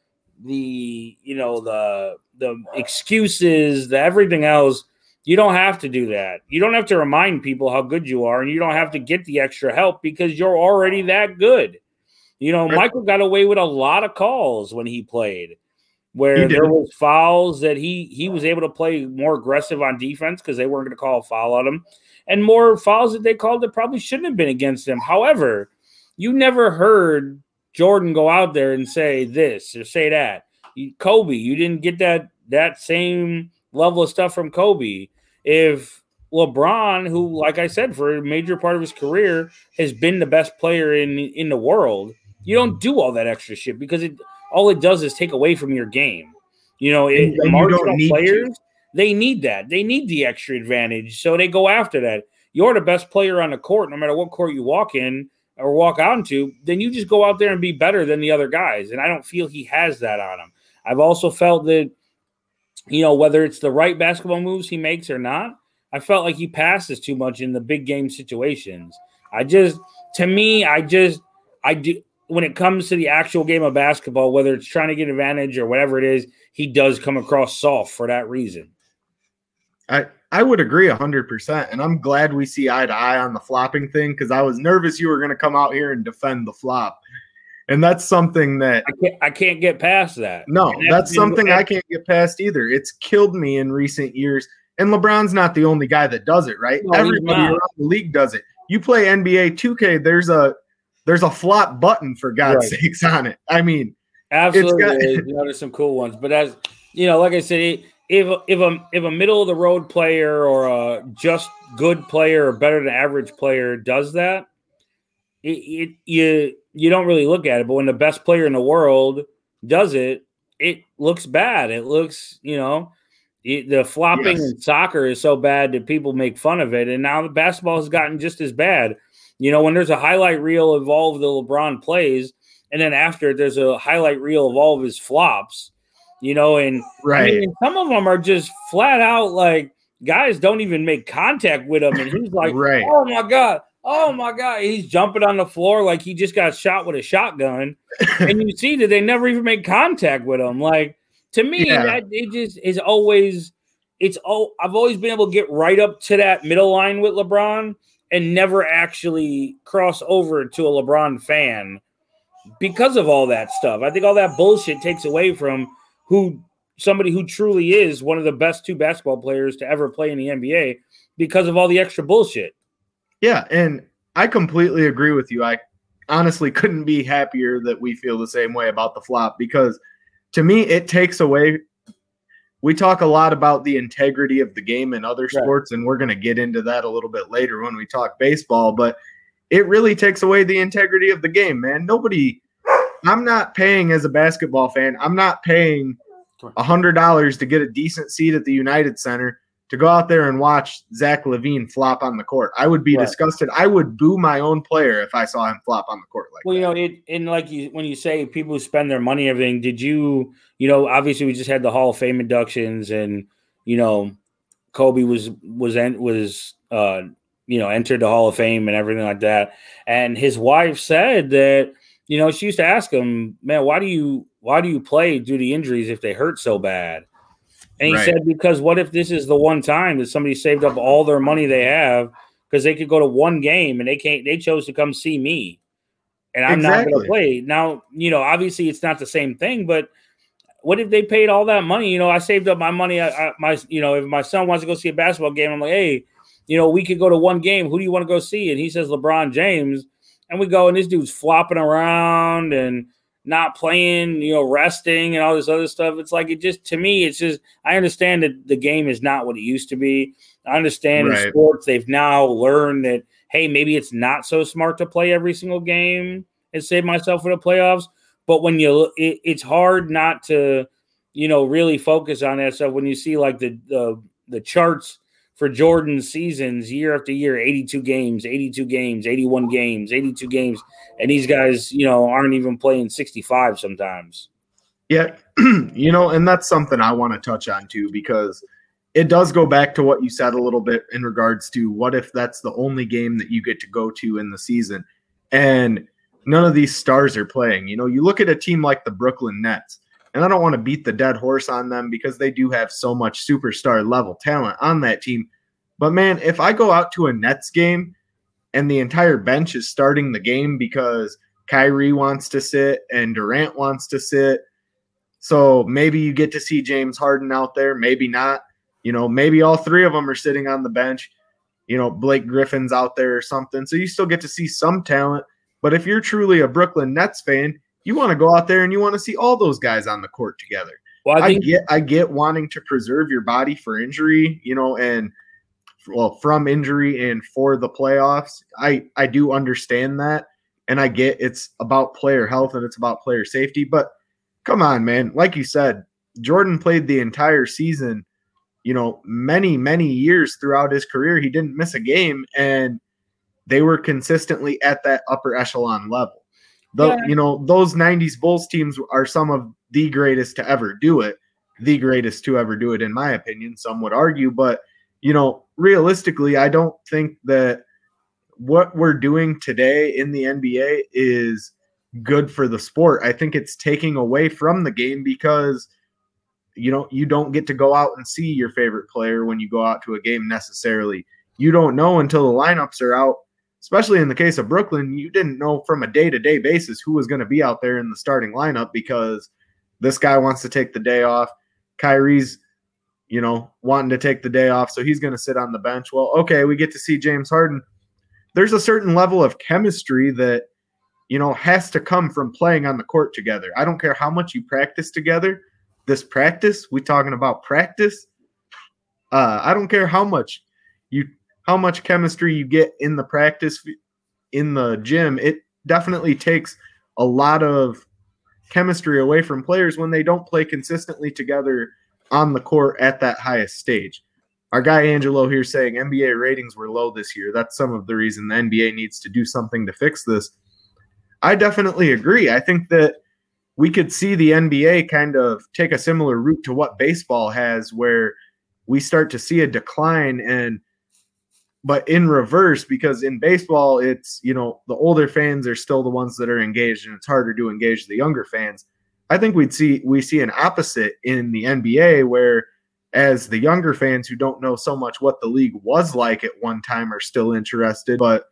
the you know the the excuses, the everything else. You don't have to do that. You don't have to remind people how good you are, and you don't have to get the extra help because you're already that good. You know, Michael got away with a lot of calls when he played, where He there was fouls that he he was able to play more aggressive on defense because they weren't going to call a foul on him, and more fouls that they called that probably shouldn't have been against them. However, you never heard Jordan go out there and say this or say that. Kobe, you didn't get that that same level of stuff from Kobe. If LeBron, who, like I said, for a major part of his career, has been the best player in in the world, you don't do all that extra shit because it all it does is take away from your game. You know, it, And- the you marginal need to. They need that. They need the extra advantage, so they go after that. You're the best player on the court, no matter what court you walk in or walk onto. Then you just go out there and be better than the other guys. And I don't feel he has that on him. I've also felt that, you know, whether it's the right basketball moves he makes or not, I felt like he passes too much in the big game situations. I just, to me, I just, I do. When it comes to the actual game of basketball, whether it's trying to get advantage or whatever it is, he does come across soft for that reason. I I would agree hundred percent, and I'm glad we see eye to eye on the flopping thing because I was nervous you were going to come out here and defend the flop, and that's something that I can't, I can't get past that. no, that's something I can't get past either. It's killed me in recent years, and LeBron's not the only guy that does it, right? No, Everybody around the league does it. You play NBA 2K, there's a there's a flop button for God's Right. sakes on it. I mean, Absolutely, got- you know, there's some cool ones, but as you know, like I said, if if a if a middle of the road player or a just good player or better than average player does that, it, it you you don't really look at it. But when the best player in the world does it, it looks bad. It looks you know. it- The flopping Yes. in soccer is so bad that people make fun of it, and now the basketball has gotten just as bad. You know, when there's a highlight reel of all of the LeBron plays, and then after there's a highlight reel of all of his flops, you know, and I mean, some of them are just flat out like guys don't even make contact with him, and he's like, right. "Oh my god, oh my god," he's jumping on the floor like he just got shot with a shotgun, and you see that they never even make contact with him. Like to me, Yeah. that it just is always. It's oh, I've always been able to get right up to that middle line with LeBron and never actually cross over to a LeBron fan because of all that stuff. I think all that bullshit takes away from who somebody who truly is one of the best two basketball players to ever play in the NBA because of all the extra bullshit. Yeah, and I completely agree with you. I honestly couldn't be happier that we feel the same way about the flop because to me it takes away we talk a lot about the integrity of the game in other Right. sports and we're going to get into that a little bit later when we talk baseball, but it really takes away the integrity of the game, man. Nobody I'm not paying as a basketball fan. I'm not paying a hundred dollars to get a decent seat at the United Center to go out there and watch Zach LaVine flop on the court. I would be Right. disgusted. I would boo my own player if I saw him flop on the court like Well, you know, it and like you when you say people who spend their money, everything. Did you, you know, obviously we just had the Hall of Fame inductions, and you know, Kobe was was was uh you know entered the Hall of Fame and everything like that. And his wife said that you know she used to ask him, man, why do you why do you play due to injuries if they hurt so bad? And he Right. said because what if this is the one time that somebody saved up all their money they have because they could go to one game and they can't they chose to come see me and I'm not going to play. Now, you know, obviously it's not the same thing, but what if they paid all that money? You know, I saved up my money. I, I, my, you know, if my son wants to go see a basketball game, I'm like, hey, you know, we could go to one game. Who do you want to go see? And he says LeBron James, and we go, and this dude's flopping around and not playing, you know, resting and all this other stuff. It's like it just to me, it's just I understand that the game is not what it used to be. I understand in sports they've now learned that hey, maybe it's not so smart to play every single game and save myself for the playoffs. But when you, it, it's hard not to, you know, really focus on that stuff when you see like the the the charts for Jordan's seasons year after year 82 games, 82 games, 81 games, 82 games. And these guys, you know, aren't even playing 65 sometimes. Yeah, you know, and that's something I want to touch on too because it does go back to what you said a little bit in regards to what if that's the only game that you get to go to in the season and none of these stars are playing. You know, you look at a team like the Brooklyn Nets, and I don't want to beat the dead horse on them because they do have so much superstar level talent on that team. But man, if I go out to a Nets game and the entire bench is starting the game because Kyrie wants to sit and Durant wants to sit. So maybe you get to see James Harden out there, maybe not. You know, maybe all three of them are sitting on the bench. You know, Blake Griffin's out there or something. So you still get to see some talent. But if you're truly a Brooklyn Nets fan, you want to go out there and you want to see all those guys on the court together. Well, I, I, get I get wanting to preserve your body for injury, you know, and well, from injury and for the playoffs. I I do understand that and I get it's about player health and it's about player safety, but come on, man. Like you said, Jordan played the entire season, you know, many many years throughout his career. He didn't miss a game and they were consistently at that upper echelon level. The Yeah. you know, those 90s Bulls teams are some of the greatest to ever do it. The greatest to ever do it in my opinion, some would argue, but you know, realistically, I don't think that what we're doing today in the NBA is good for the sport. I think it's taking away from the game because you know, you don't get to go out and see your favorite player when you go out to a game necessarily. You don't know until the lineups are out. Especially in the case of Brooklyn, you didn't know from a day-to-day basis who was going to be out there in the starting lineup because this guy wants to take the day off. Kyrie's you know, wanting to take the day off, so he's going to sit on the bench. Well, okay, we get to see James Harden. There's a certain level of chemistry that you know has to come from playing on the court together. I don't care how much you practice together. This practice, we talking about practice. Uh, I don't care how much you how much chemistry you get in the practice in the gym. It definitely takes a lot of chemistry away from players when they don't play consistently together on the court at that highest stage. Our guy Angelo here saying NBA ratings were low this year. That's some of the reason the NBA needs to do something to fix this. I definitely agree. I think that we could see the NBA kind of take a similar route to what baseball has, where we start to see a decline and but in reverse because in baseball it's you know the older fans are still the ones that are engaged and it's harder to engage the younger fans. I think we'd see we see an opposite in the nba where as the younger fans who don't know so much what the league was like at one time are still interested. But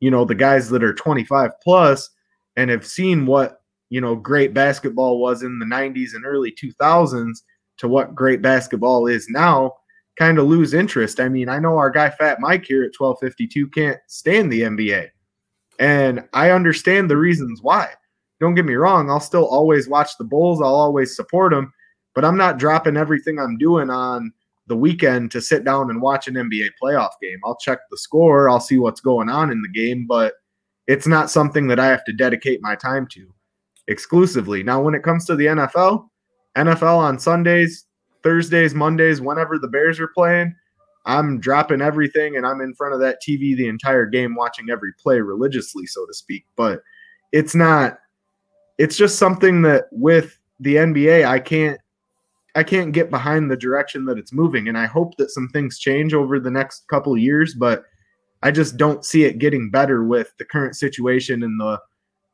you know the guys that are 25 plus and have seen what you know great basketball was in the 90s and early 2000s to what great basketball is now kind of lose interest. I mean, I know our guy Fat Mike here at 1252 can't stand the NBA. And I understand the reasons why. Don't get me wrong, I'll still always watch the Bulls, I'll always support them, but I'm not dropping everything I'm doing on the weekend to sit down and watch an NBA playoff game. I'll check the score, I'll see what's going on in the game, but it's not something that I have to dedicate my time to exclusively. Now, when it comes to the NFL, NFL on Sundays, Thursdays, Mondays, whenever the Bears are playing, I'm dropping everything and I'm in front of that TV the entire game watching every play religiously, so to speak. But it's not it's just something that with the NBA I can't I can't get behind the direction that it's moving and I hope that some things change over the next couple years, but I just don't see it getting better with the current situation and the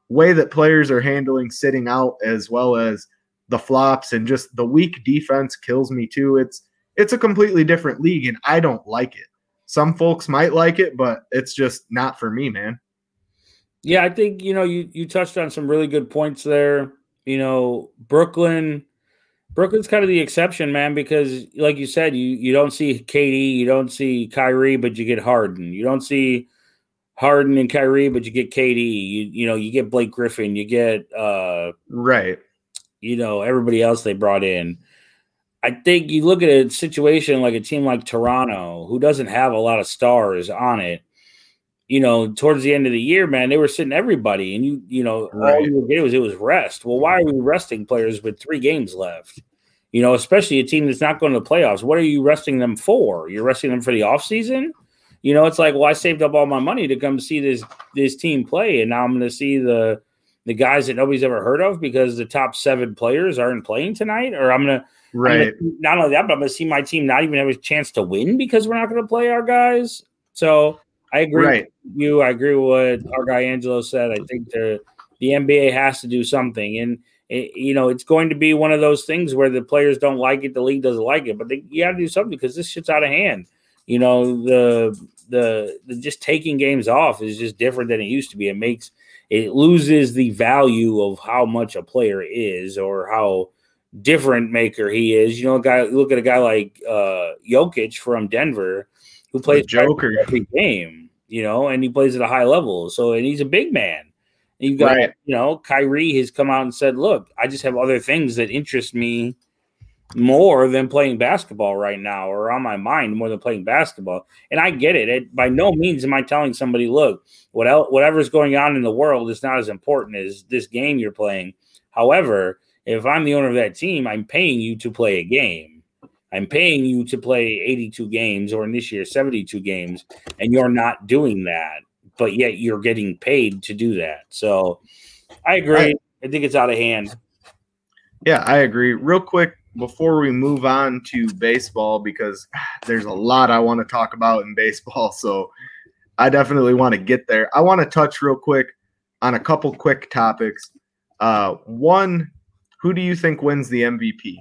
way that players are handling sitting out as well as the flops and just the weak defense kills me too. It's it's a completely different league and I don't like it. Some folks might like it, but it's just not for me, man. Yeah, I think you know you you touched on some really good points there. You know, Brooklyn Brooklyn's kind of the exception, man, because like you said, you you don't see KD, you don't see Kyrie, but you get Harden. You don't see Harden and Kyrie, but you get KD. You you know, you get Blake Griffin, you get uh Right. You know, everybody else they brought in. I think you look at a situation like a team like Toronto, who doesn't have a lot of stars on it. You know, towards the end of the year, man, they were sitting everybody, and you, you know, all Right. you were getting was it was rest. Well, why are we resting players with three games left? You know, especially a team that's not going to the playoffs. What are you resting them for? You're resting them for the offseason? You know, it's like, well, I saved up all my money to come see this this team play, and now I'm going to see the the guys that nobody's ever heard of because the top seven players aren't playing tonight, or I'm gonna I'm Right. gonna- not only that, but I'm gonna see my team not even have a chance to win because we're not gonna play our guys. So I agree Right. with you. I agree with what our guy Angelo said. I think the the NBA has to do something, and it, you know it's going to be one of those things where the players don't like it, the league doesn't like it, but they, you got to do something because this shit's out of hand. You know the, the the just taking games off is just different than it used to be. It makes it loses the value of how much a player is or how different maker he is. You know, a guy look at a guy like uh Jokic from Denver who plays Joker. every game, you know, and he plays at a high level. So and he's a big man. And you've got, Right. you know, Kyrie has come out and said, Look, I just have other things that interest me more than playing basketball right now or on my mind more than playing basketball. And I get it. it by no means am I telling somebody, look, what el- whatever's going on in the world is not as important as this game you're playing. However, if I'm the owner of that team, I'm paying you to play a game. I'm paying you to play 82 games or in this year 72 games, and you're not doing that, but yet you're getting paid to do that. So I agree. Right. I think it's out of hand. Yeah, I agree. Real quick before we move on to baseball, because there's a lot I want to talk about in baseball. So I definitely want to get there. I want to touch real quick on a couple quick topics. Uh, one, who do you think wins the MVP?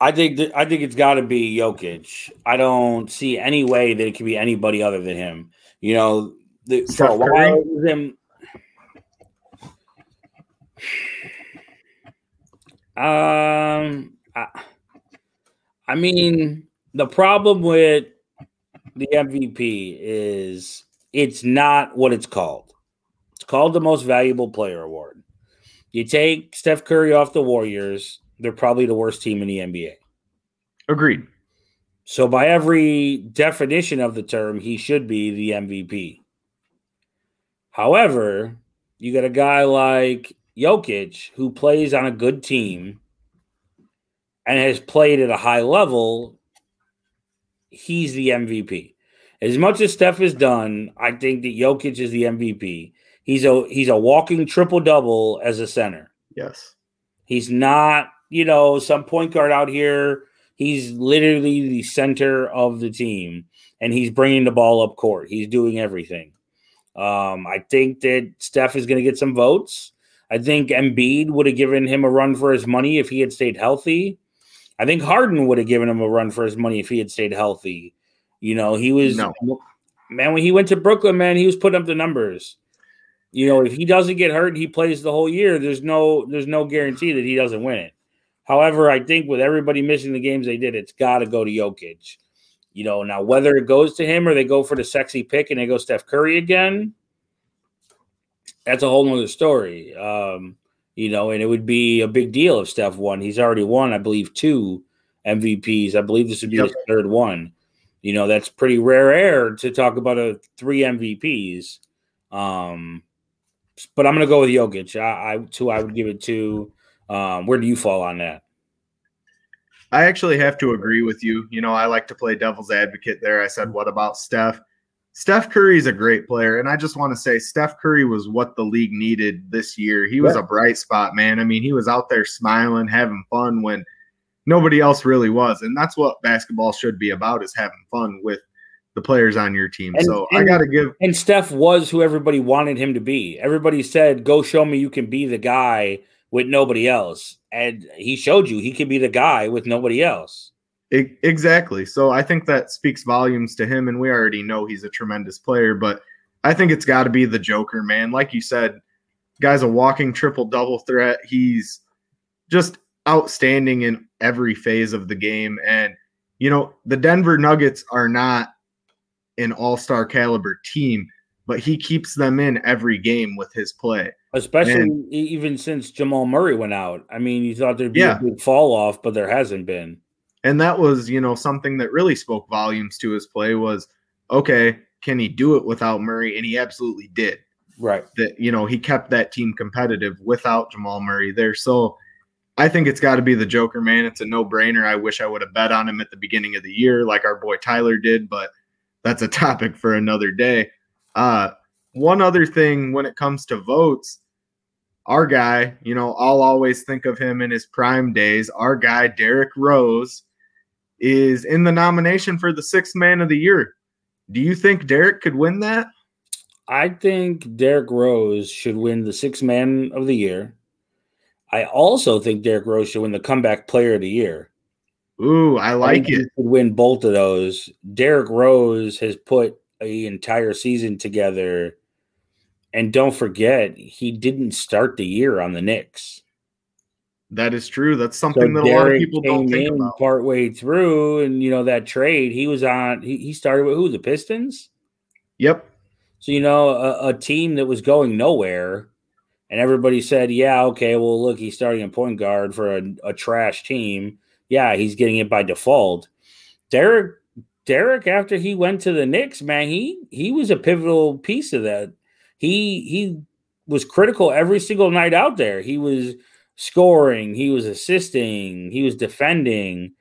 I think that, I think it's got to be Jokic. I don't see any way that it could be anybody other than him. You know, the, for a while Curry? it was him. Um, I, I mean, the problem with the MVP is it's not what it's called. It's called the Most Valuable Player Award. You take Steph Curry off the Warriors, they're probably the worst team in the NBA. Agreed. So, by every definition of the term, he should be the MVP. However, you got a guy like Jokic who plays on a good team and has played at a high level. He's the MVP. As much as Steph has done, I think that Jokic is the MVP. He's a he's a walking triple double as a center. Yes. He's not, you know, some point guard out here. He's literally the center of the team, and he's bringing the ball up court. He's doing everything. Um, I think that Steph is going to get some votes. I think Embiid would have given him a run for his money if he had stayed healthy. I think Harden would have given him a run for his money if he had stayed healthy. You know, he was No. man when he went to Brooklyn, man, he was putting up the numbers. You know, if he doesn't get hurt, he plays the whole year. There's no there's no guarantee that he doesn't win it. However, I think with everybody missing the games they did, it's got to go to Jokic. You know, now whether it goes to him or they go for the sexy pick and they go Steph Curry again, that's a whole nother story. Um, you know, and it would be a big deal if Steph won. He's already won, I believe, two MVPs. I believe this would be Yep. his third one. You know, that's pretty rare air to talk about a three MVPs. Um, but I'm going to go with Jokic. I, I two, I would give it to. Um, where do you fall on that? I actually have to agree with you. You know, I like to play devil's advocate there. I said, what about Steph? Steph Curry is a great player. And I just want to say, Steph Curry was what the league needed this year. He was a bright spot, man. I mean, he was out there smiling, having fun when nobody else really was. And that's what basketball should be about is having fun with the players on your team. And- so I got to give, And Steph was who everybody wanted him to be. Everybody said, "Go show me you can be the guy with nobody else," and he showed you he can be the guy with nobody else. Exactly. So I think that speaks volumes to him, and we already know he's a tremendous player. But I think it's got to be the Joker, man. Like you said, guy's a walking triple double threat. He's just outstanding in every phase of the game. And you know, the Denver Nuggets are not an all-star caliber team, but he keeps them in every game with his play. Especially e- even since Jamal Murray went out. I mean, you thought there'd be Yeah. a big fall off, but there hasn't been. And that was you know something that really spoke volumes to his play was okay can he do it without murray? And he absolutely did. Right. that you know he kept that team competitive without jamal murray there. So i think it's got to be the joker man. It's a no-brainer. I wish i would have bet on him at the beginning of the year like our boy tyler did but that's a topic for another day. Uh one other thing when it comes to votes our guy, you know, I'll always think of him in his prime days. Our guy, Derrick Rose, is in the nomination for the sixth man of the year. Do you think Derrick could win that? I think Derrick Rose should win the sixth man of the year. I also think Derrick Rose should win the comeback player of the year. Ooh, I I like he it. Could win both of those. Derrick Rose has put a entire season together And don't forget, he didn't start the year on the Knicks. That is true. That's So something that a lot of people don't think in about. partway through, and you know that trade he was on. He, he started with who? The Pistons. Yep. So you know a, a team that was going nowhere, and everybody said, "Yeah, okay, well, look, he's starting a point guard for a, a trash team. Yeah, he's getting it by default." Derrick, Derrick, after he went to the Knicks, man, he he was a pivotal piece of that. He he was critical every single night out there. He was scoring, he was assisting, he was defending.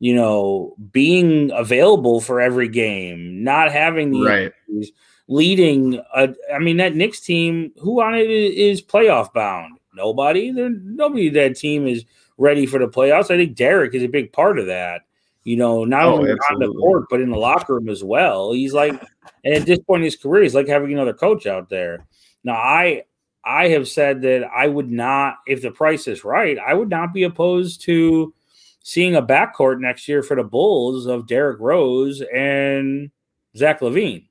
You know, being available for every game, not having the Right. injuries, leading. A, I mean, that Knicks team, who on it is playoff bound? Nobody. There, nobody. That team is ready for the playoffs. I think Derrick is a big part of that. You know, not Oh, only on the court but in the locker room as well. He's like, and at this point in his career, he's like having another coach out there. Now, I I have said that I would not, if the price is right, I would not be opposed to seeing a backcourt next year for the Bulls of Derrick Rose and Zach LaVine.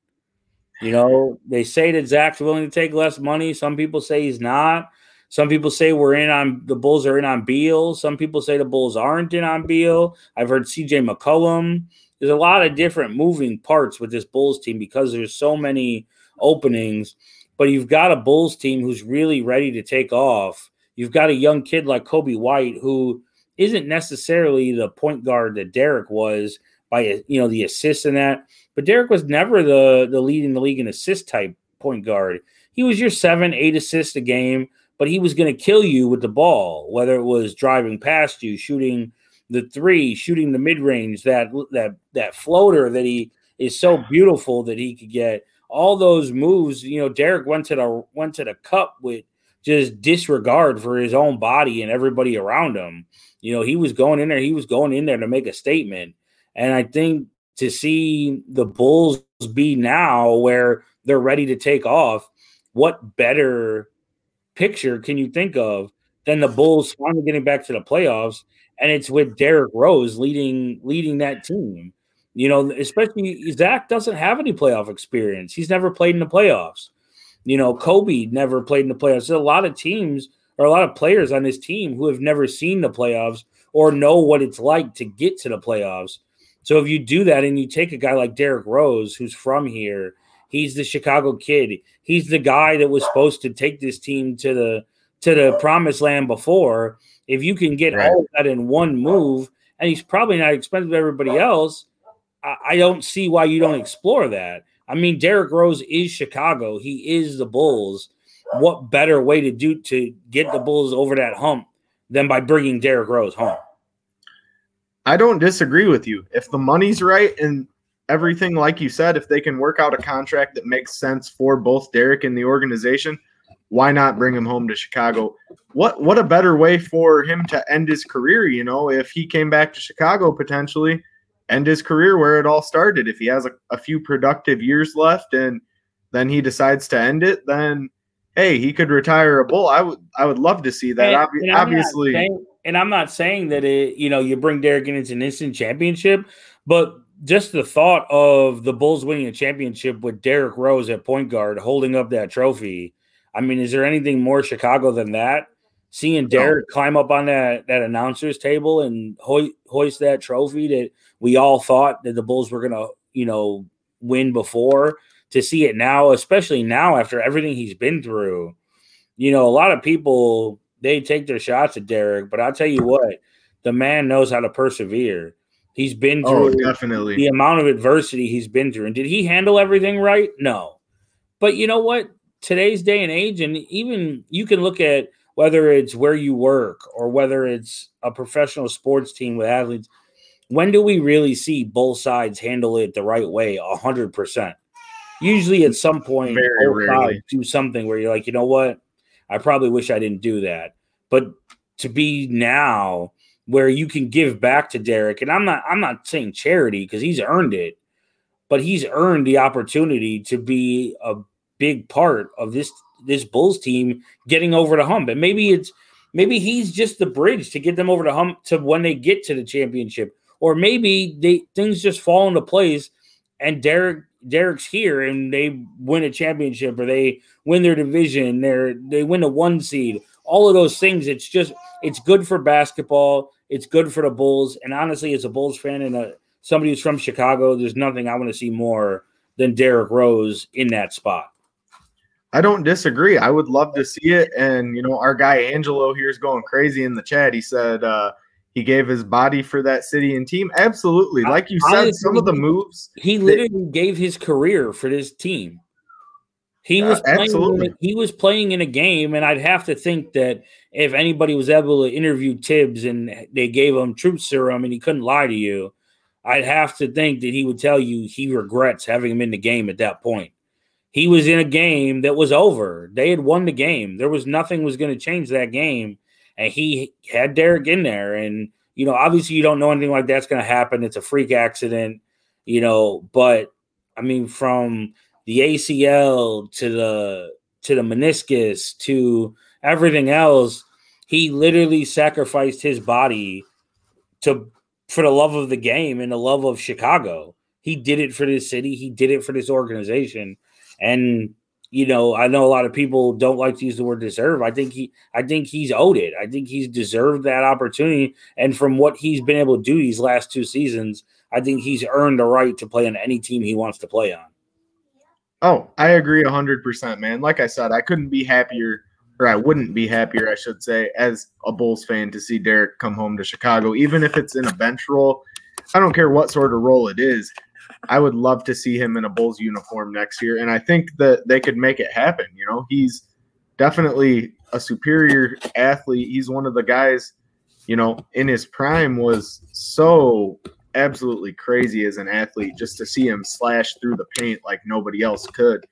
You know, they say that Zach's willing to take less money. Some people say he's not. Some people say we're in on the Bulls are in on Beal. Some people say the Bulls aren't in on Beal. I've heard CJ McCollum. There's a lot of different moving parts with this Bulls team because there's so many openings. But you've got a Bulls team who's really ready to take off. You've got a young kid like Coby White who isn't necessarily the point guard that Derrick was by you know the assists and that. But Derrick was never the the leading the league in assist type point guard. He was your seven, eight assists a game, but he was going to kill you with the ball, whether it was driving past you, shooting the three, shooting the mid range, that that that floater that he is so beautiful that he could get. All those moves, you know, Derrick went to the went to the cup with just disregard for his own body and everybody around him. You know, he was going in there, he was going in there to make a statement. And I think to see the Bulls be now where they're ready to take off, what better picture can you think of than the Bulls finally getting back to the playoffs? And it's with Derrick Rose leading leading that team. You know, especially Zach doesn't have any playoff experience. He's never played in the playoffs. You know, Coby never played in the playoffs. There's a lot of teams or a lot of players on this team who have never seen the playoffs or know what it's like to get to the playoffs. So if you do that and you take a guy like Derrick Rose, who's from here, he's the Chicago kid. He's the guy that was supposed to take this team to the to the promised land before. If you can get Right. all of that in one move, and he's probably not expensive to everybody else, I, I don't see why you don't explore that. I mean, Derrick Rose is Chicago. He is the Bulls. What better way to do to get the Bulls over that hump than by bringing Derrick Rose home? I don't disagree with you. If the money's right and everything, like you said, if they can work out a contract that makes sense for both Derrick and the organization, why not bring him home to Chicago? What what a better way for him to end his career, you know, if he came back to Chicago potentially, end his career where it all started. If he has a, a few productive years left and then he decides to end it, then hey, he could retire a bull. I would I would love to see that. And- and obviously, saying- and I'm not saying that it, you know, you bring Derrick in it's an instant championship, but just the thought of the Bulls winning a championship with Derrick Rose at point guard holding up that trophy. I mean, is there anything more Chicago than that? Seeing Derrick climb up on that that announcer's table and hoi- hoist that trophy that we all thought that the Bulls were gonna, you know, win before. To see it now, especially now after everything he's been through, you know, a lot of people they take their shots at Derrick, but I'll tell you what, the man knows how to persevere. He's been oh, through definitely. the amount of adversity he's been through. And did he handle everything right? No. But you know what? Today's day and age, and even you can look at whether it's where you work or whether it's a professional sports team with athletes. When do we really see both sides handle it the right way? A hundred percent. Usually, at some point, Very both rarely. sides do something where you're like, you know what? I probably wish I didn't do that. But to be now where you can give back to Derrick, and I'm not I'm not saying charity because he's earned it, but he's earned the opportunity to be a big part of this this Bulls team getting over the hump. And maybe it's maybe he's just the bridge to get them over the hump to when they get to the championship. Or maybe they things just fall into place and Derrick Derrick's here and they win a championship or they win their division, they they win a one seed, all of those things. It's just it's good for basketball. It's good for the Bulls. And honestly, as a Bulls fan and a somebody who's from Chicago, there's nothing I want to see more than Derrick Rose in that spot. I don't disagree. I would love to see it. And you know, our guy Angelo here is going crazy in the chat. He said uh he gave his body for that city and team. Absolutely. Like you said, Honestly, some of the moves he literally that, gave his career for this team. He was uh, playing in, he was playing in a game, and I'd have to think that if anybody was able to interview Thibs and they gave him truth serum and he couldn't lie to you, I'd have to think that he would tell you he regrets having him in the game at that point. He was in a game that was over. They had won the game. There was nothing was going to change that game and he had Derrick in there. And you know, obviously, you don't know anything like that's going to happen. It's a freak accident, you know. But I mean, from the ACL to the to the meniscus to everything else, he literally sacrificed his body to for the love of the game and the love of Chicago. He did it for this city. He did it for this organization, and you know, I know a lot of people don't like to use the word deserve. I think he I think he's owed it. I think he's deserved that opportunity. And from what he's been able to do these last two seasons, I think he's earned the right to play on any team he wants to play on. Oh, I agree hundred percent, man. Like I said, I couldn't be happier, or I wouldn't be happier, I should say, as a Bulls fan to see Derrick come home to Chicago, even if it's in a bench role. I don't care what sort of role it is. I would love to see him in a Bulls uniform next year, and I think that they could make it happen. You know, he's definitely a superior athlete. He's one of the guys, you know, in his prime was so absolutely crazy as an athlete just to see him slash through the paint like nobody else could.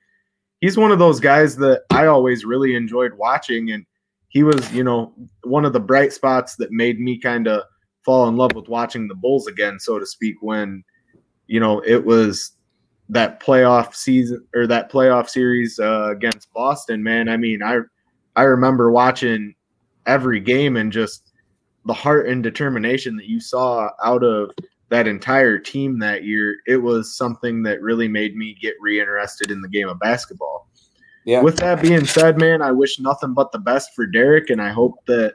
He's one of those guys that I always really enjoyed watching and he was, you know, one of the bright spots that made me kind of fall in love with watching the Bulls again, so to speak, when you know, it was that playoff season or that playoff series uh, against Boston, man. I mean, I I remember watching every game and just the heart and determination that you saw out of that entire team that year. It was something that really made me get reinterested in the game of basketball. Yeah. With that being said, man, I wish nothing but the best for Derrick, and I hope that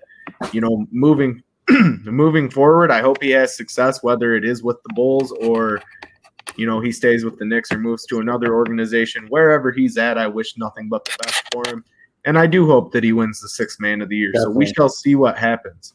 you know moving moving forward, I hope he has success, whether it is with the Bulls or you know he stays with the Knicks or moves to another organization. Wherever he's at, I wish nothing but the best for him, and I do hope that he wins the Sixth Man of the Year. Definitely. So we shall see what happens.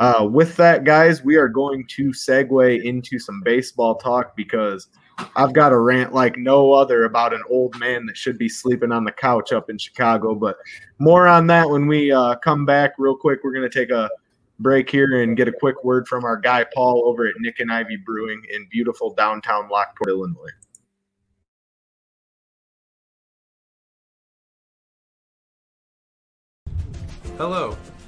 Uh, with that, guys, we are going to segue into some baseball talk because I've got a rant like no other about an old man that should be sleeping on the couch up in Chicago. But more on that when we uh, come back. Real quick, we're going to take a break here and get a quick word from our guy Paul over at Nik and Ivy Brewing in beautiful downtown Lockport, Illinois. Hello.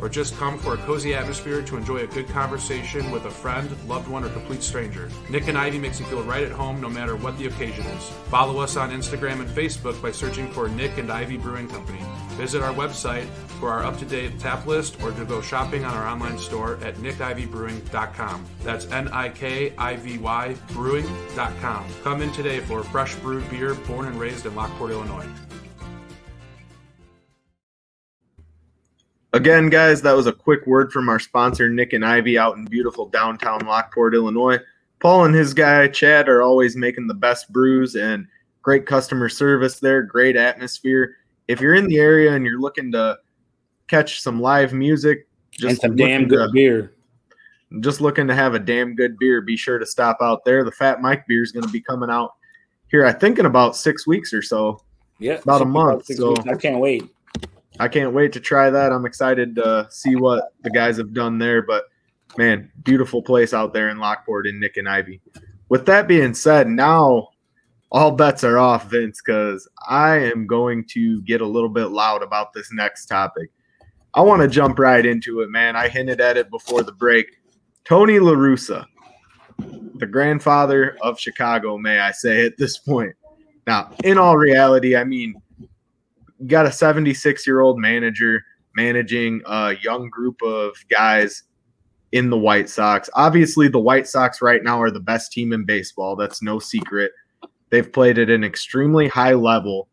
or just come for a cozy atmosphere to enjoy a good conversation with a friend, loved one, or complete stranger. Nik and Ivy makes you feel right at home no matter what the occasion is. Follow us on Instagram and Facebook by searching for Nik and Ivy Brewing Company. Visit our website for our up to date tap list or to go shopping on our online store at nikivybrewing.com. That's N I K I V Y brewing.com. Come in today for fresh brewed beer born and raised in Lockport, Illinois. Again, guys, that was a quick word from our sponsor, Nik and Ivy, out in beautiful downtown Lockport, Illinois. Paul and his guy, Chad, are always making the best brews and great customer service there, great atmosphere. If you're in the area and you're looking to catch some live music, just and some damn good to, beer. Just looking to have a damn good beer, be sure to stop out there. The Fat Mike beer is going to be coming out here, I think, in about six weeks or so. Yeah, about a month. About so weeks. I can't wait. I can't wait to try that. I'm excited to see what the guys have done there. But man, beautiful place out there in Lockport in Nik and Ivy. With that being said, now all bets are off, Vince, because I am going to get a little bit loud about this next topic. I want to jump right into it, man. I hinted at it before the break. Tony LaRussa, the grandfather of Chicago, may I say at this point. Now, in all reality, I mean, you got a 76 year old manager managing a young group of guys in the White Sox. Obviously, the White Sox right now are the best team in baseball. That's no secret. They've played at an extremely high level.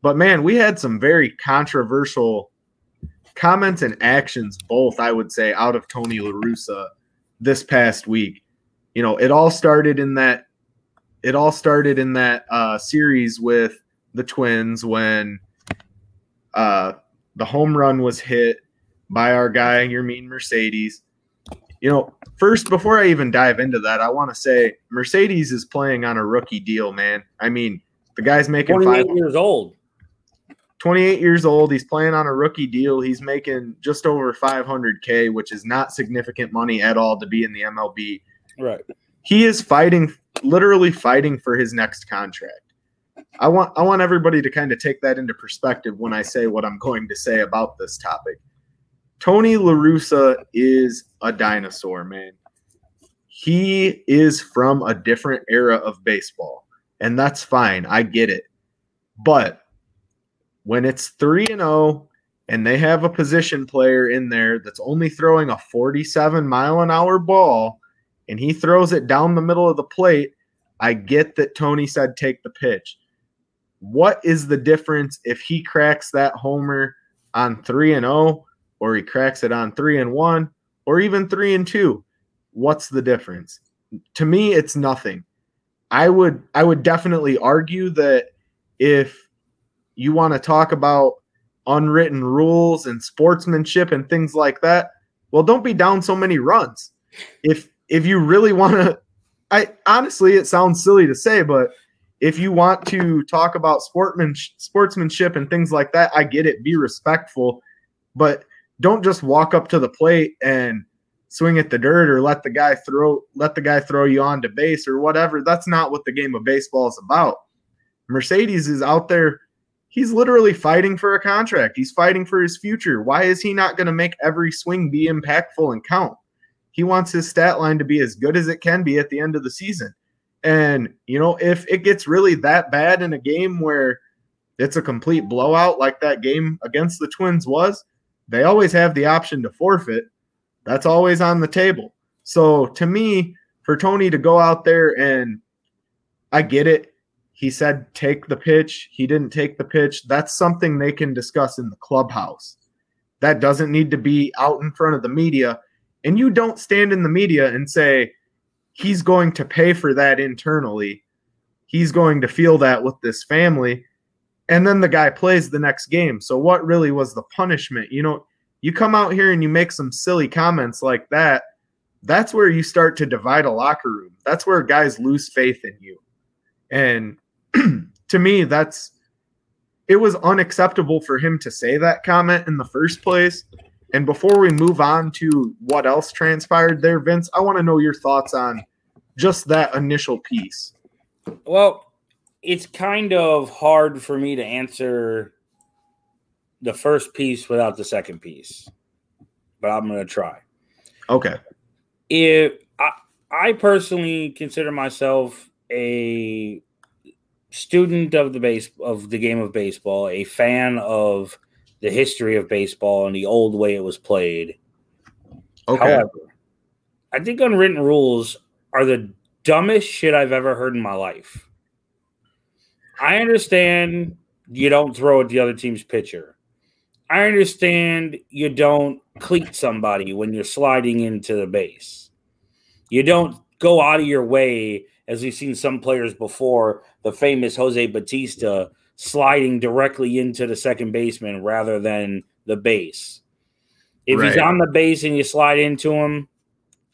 But man, we had some very controversial comments and actions, both, I would say, out of Tony LaRussa this past week. You know, it all started in that it all started in that uh, series with the Twins when uh, the home run was hit by our guy, Yermin Mercedes. You know, first, before I even dive into that, I want to say Mercedes is playing on a rookie deal, man. I mean, the guy's making 28 five, years old. 28 years old. He's playing on a rookie deal. He's making just over 500K, which is not significant money at all to be in the MLB. Right. He is fighting, literally fighting for his next contract. I want I want everybody to kind of take that into perspective when I say what I'm going to say about this topic. Tony LaRussa is a dinosaur, man. He is from a different era of baseball, and that's fine. I get it. But when it's 3 and 0 and they have a position player in there that's only throwing a 47 mile an hour ball and he throws it down the middle of the plate, I get that Tony said take the pitch. What is the difference if he cracks that homer on 3 and 0 or he cracks it on 3 and 1 or even 3 and 2? What's the difference? To me it's nothing. I would I would definitely argue that if you want to talk about unwritten rules and sportsmanship and things like that, well, don't be down so many runs. If if you really want to, I honestly, it sounds silly to say, but if you want to talk about sportsman sportsmanship and things like that, I get it. Be respectful, but don't just walk up to the plate and swing at the dirt or let the guy throw let the guy throw you onto base or whatever. That's not what the game of baseball is about. Mercedes is out there he's literally fighting for a contract. He's fighting for his future. Why is he not going to make every swing be impactful and count? He wants his stat line to be as good as it can be at the end of the season. And, you know, if it gets really that bad in a game where it's a complete blowout like that game against the Twins was, they always have the option to forfeit. That's always on the table. So to me, for Tony to go out there and I get it, he said, take the pitch. He didn't take the pitch. That's something they can discuss in the clubhouse. That doesn't need to be out in front of the media. And you don't stand in the media and say, he's going to pay for that internally. He's going to feel that with this family. And then the guy plays the next game. So, what really was the punishment? You know, you come out here and you make some silly comments like that. That's where you start to divide a locker room. That's where guys lose faith in you. And to me, that's it was unacceptable for him to say that comment in the first place. And before we move on to what else transpired there, Vince, I want to know your thoughts on just that initial piece. Well, it's kind of hard for me to answer the first piece without the second piece, but I'm going to try. Okay. If I, I personally consider myself a student of the base of the game of baseball, a fan of the history of baseball and the old way it was played. Okay. However, I think unwritten rules are the dumbest shit I've ever heard in my life. I understand you don't throw at the other team's pitcher. I understand you don't cleat somebody when you're sliding into the base. You don't go out of your way, as we've seen some players before, the famous Jose Bautista sliding directly into the second baseman rather than the base. If he's on the base and you slide into him,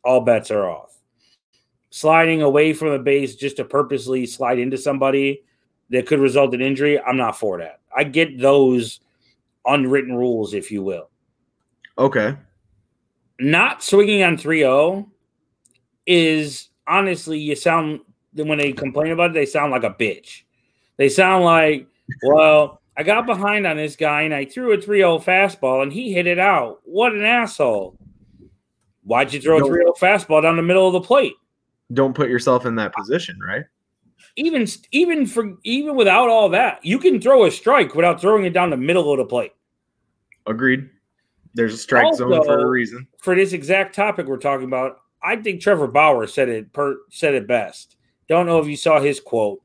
all bets are off. Sliding away from the base just to purposely slide into somebody that could result in injury, I'm not for that. I get those unwritten rules, if you will. Okay. Not swinging on 3 0 is honestly, you sound when they complain about it, they sound like a bitch. They sound like, well, I got behind on this guy and I threw a 3-0 fastball and he hit it out. What an asshole. Why'd you throw a No. 3-0 fastball down the middle of the plate? Don't put yourself in that position, right? Even even for even without all that, you can throw a strike without throwing it down the middle of the plate. Agreed. There's a strike zone for a reason. For this exact topic we're talking about, I think Trevor Bauer said it per, said it best. Don't know if you saw his quote.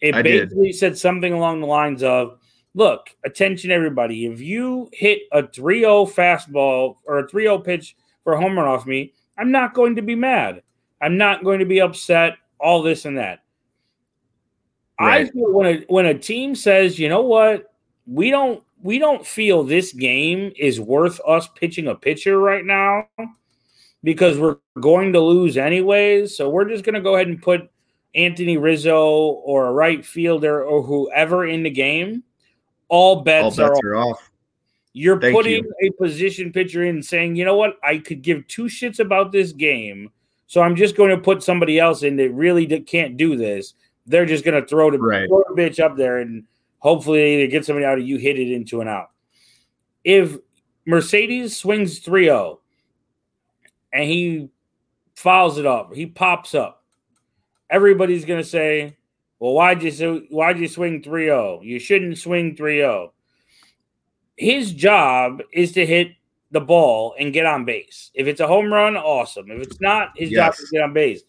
It I did. basically said something along the lines of, "Look, attention everybody, if you hit a 3-0 fastball or a 3-0 pitch for a home run off me, I'm not going to be mad. I'm not going to be upset, all this and that." I feel when a when a team says, "You know what? We don't we don't feel this game is worth us pitching a pitcher right now because we're going to lose anyways. So we're just going to go ahead and put Anthony Rizzo or a right fielder or whoever in the game. All All bets, bets are are off. You're Thank putting a position pitcher in saying, you know what? I could give two shits about this game. So I'm just going to put somebody else in that really can't do this. They're just going to throw the, Right. throw bitch up there and hopefully they get somebody out or you hit it into an out. If Mercedes swings 3 0 and he fouls it up, he pops up, everybody's going to say, well, why'd you, why'd you swing 3 0? You shouldn't swing 3 0 his job is to hit the ball and get on base. If it's a home run, awesome. If it's not, his job is to get on base.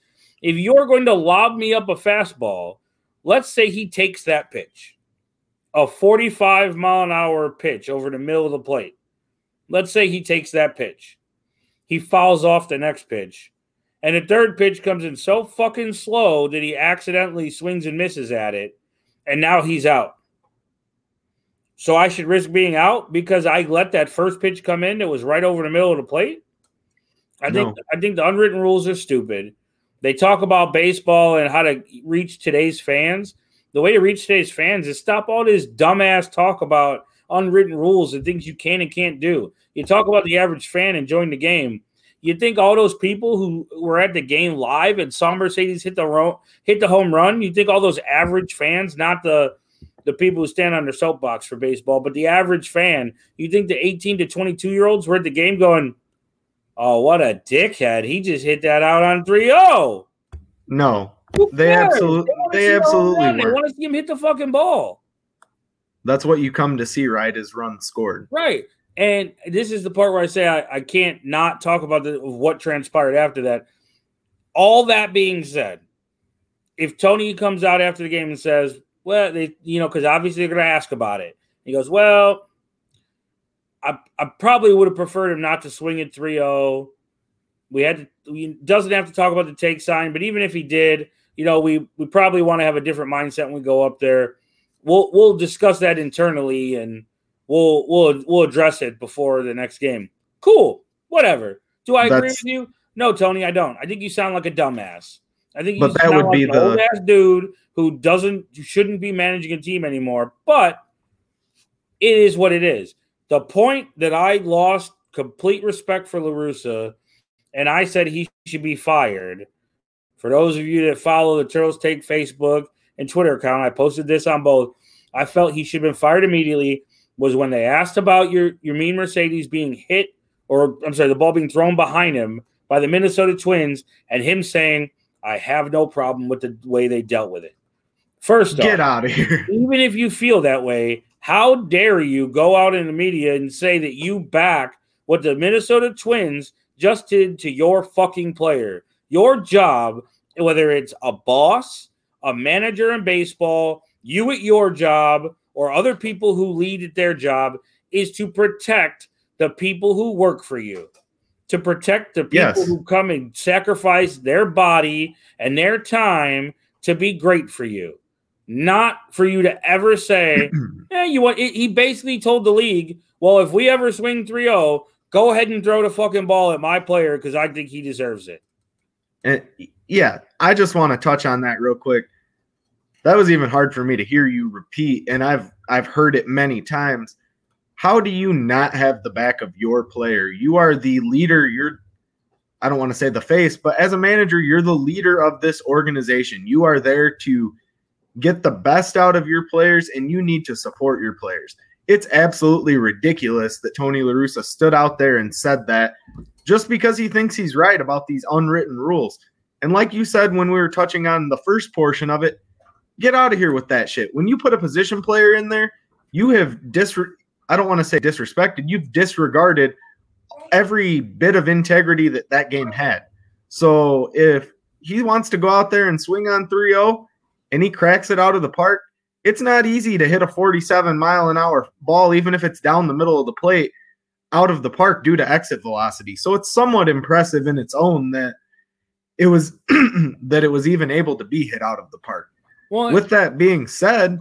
If you're going to lob me up a fastball, let's say he takes that pitch, a 45 mile an hour pitch over the middle of the plate. Let's say he takes that pitch. He fouls off the next pitch. And the third pitch comes in so fucking slow that he accidentally swings and misses at it. And now he's out. So I should risk being out because I let that first pitch come in that was right over the middle of the plate. I think No. I think the unwritten rules are stupid. They talk about baseball and how to reach today's fans. The way to reach today's fans is stop all this dumbass talk about unwritten rules and things you can and can't do. You talk about the average fan enjoying the game. You think all those people who were at the game live and saw Mercedes hit the ro- hit the home run, you think all those average fans, not the the people who stand on their soapbox for baseball, but the average fan, you think the 18 to 22 year olds were at the game going, Oh, what a dickhead. He just hit that out on 3 0. No, They absolutely, they home absolutely run. They want to see him hit the fucking ball. that's what you come to see, right? Is runs scored. Right. And this is the part where I say I, I can't not talk about the, what transpired after that. All that being said, if Tony comes out after the game and says, well, they, you know, because obviously they're going to ask about it. He goes, well, I, I probably would have preferred him not to swing at 3 0. We had to, we doesn't have to talk about the take sign, but even if he did, you know, we, we probably want to have a different mindset when we go up there. We'll, we'll discuss that internally and we'll, we'll, we'll address it before the next game. Cool. Whatever. Do I agree That's- with you? No, Tony, I don't. I think you sound like a dumbass. I think you But that sound would like be an the- old ass dude who doesn't shouldn't be managing a team anymore. But it is what it is. The point that I lost complete respect for La Russa, and I said he should be fired. For those of you that follow the Turtles Take Facebook and Twitter account, I posted this on both. I felt he should have been fired immediately. Was when they asked about your Yermin Mercedes being hit, or I'm sorry, the ball being thrown behind him by the Minnesota Twins, and him saying, "I have no problem with the way they dealt with it." First off, Get out of here. even if you feel that way, how dare you go out in the media and say that you back what the Minnesota Twins just did to your fucking player? Your job, whether it's a boss, a manager in baseball, you at your job, or other people who lead at their job, is to protect the people who work for you, to protect the people Yes. who come and sacrifice their body and their time to be great for you not for you to ever say, yeah, you want. He basically told the league, well, if we ever swing 3 0, go ahead and throw the fucking ball at my player because I think he deserves it. And yeah, I just want to touch on that real quick. That was even hard for me to hear you repeat, and I've I've heard it many times. How do you not have the back of your player? You are the leader. You're I don't want to say the face, but as a manager, you're the leader of this organization. You are there to get the best out of your players and you need to support your players. It's absolutely ridiculous that Tony La Russa stood out there and said that just because he thinks he's right about these unwritten rules. And like you said when we were touching on the first portion of it, get out of here with that shit. When you put a position player in there, you have disre- I don't want to say disrespected, you've disregarded every bit of integrity that that game had. So if he wants to go out there and swing on 3-0 and he cracks it out of the park, it's not easy to hit a 47 mile an hour ball even if it's down the middle of the plate out of the park due to exit velocity. So it's somewhat impressive in its own that it was that it was even able to be hit out of the park. Well, With that being said,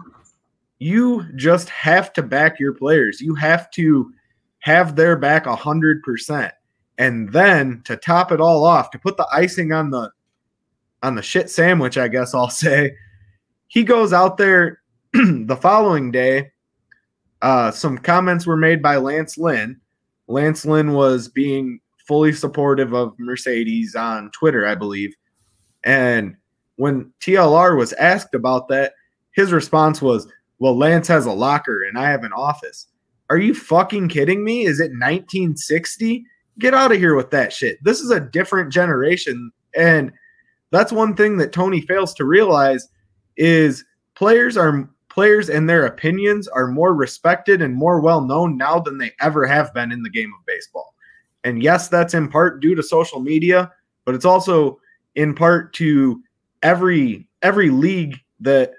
you just have to back your players. You have to have their back a hundred percent. And then to top it all off, to put the icing on the on the shit sandwich, I guess I'll say, he goes out there the following day. Uh, some comments were made by Lance Lynn. Lance Lynn was being fully supportive of Mercedes on Twitter, I believe. And when TLR was asked about that, his response was, Well, Lance has a locker and I have an office. Are you fucking kidding me? Is it 1960? Get out of here with that shit. This is a different generation. And that's one thing that Tony fails to realize is players are players and their opinions are more respected and more well known now than they ever have been in the game of baseball. And yes, that's in part due to social media, but it's also in part to every every league that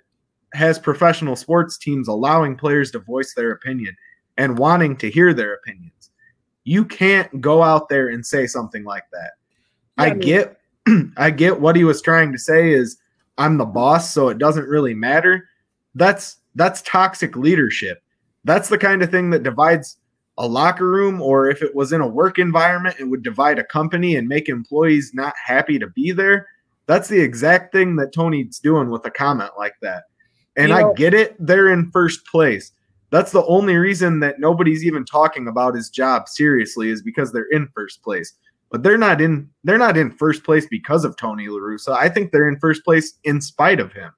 has professional sports teams allowing players to voice their opinion and wanting to hear their opinions. You can't go out there and say something like that. Yeah, I, I mean- get I get what he was trying to say is I'm the boss so it doesn't really matter. That's that's toxic leadership. That's the kind of thing that divides a locker room or if it was in a work environment it would divide a company and make employees not happy to be there. That's the exact thing that Tony's doing with a comment like that. And You know- I get it, they're in first place. That's the only reason that nobody's even talking about his job seriously is because they're in first place. But they're not in they're not in first place because of Tony La Russa. I think they're in first place in spite of him.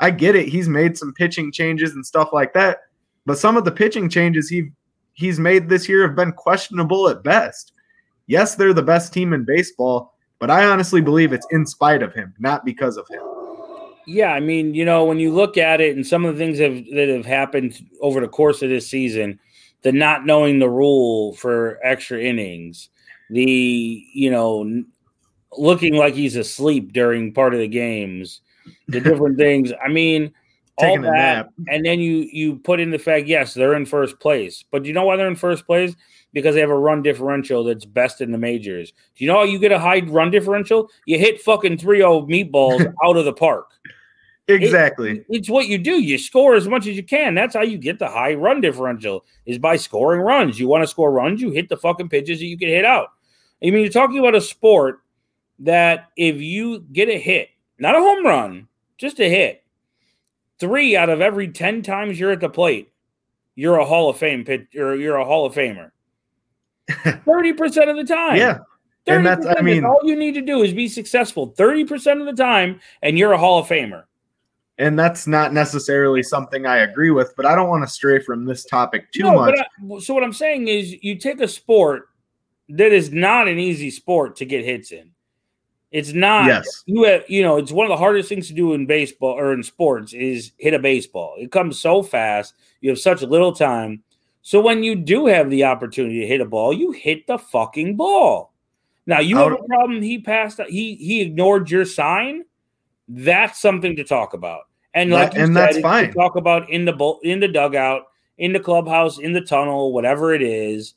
I get it. He's made some pitching changes and stuff like that, but some of the pitching changes he he's made this year have been questionable at best. Yes, they're the best team in baseball, but I honestly believe it's in spite of him, not because of him. Yeah, I mean, you know, when you look at it and some of the things have, that have happened over the course of this season, the not knowing the rule for extra innings, the, you know, looking like he's asleep during part of the games, the different things. I mean, all Taking a that, nap. and then you you put in the fact, yes, they're in first place, but do you know why they're in first place? Because they have a run differential that's best in the majors. Do you know how you get a high run differential? You hit fucking 3-0 meatballs out of the park. Exactly. It's what you do. You score as much as you can. That's how you get the high run differential is by scoring runs. You want to score runs, you hit the fucking pitches that you can hit out. I mean, you're talking about a sport that if you get a hit, not a home run, just a hit, three out of every 10 times you're at the plate, you're a Hall of Fame pitch or you're a Hall of Famer. 30% of the time. yeah. And that's- I 30% mean- all you need to do is be successful 30% of the time, and you're a Hall of Famer. And that's not necessarily something I agree with, but I don't want to stray from this topic too No, much. but I- so what I'm saying is, you take a sport that is not an easy sport to get hits in. It's not. Yes. You have, you know, it's one of the hardest things to do in baseball or in sports is hit a baseball. It comes so fast. You have such little time. So when you do have the opportunity to hit a ball, you hit the fucking ball. Now you have a problem. He passed. He he ignored your sign. That's something to talk about. And like That- you and said, that's fine. Talk about in the bull, in the dugout, in the clubhouse, in the tunnel, whatever it is.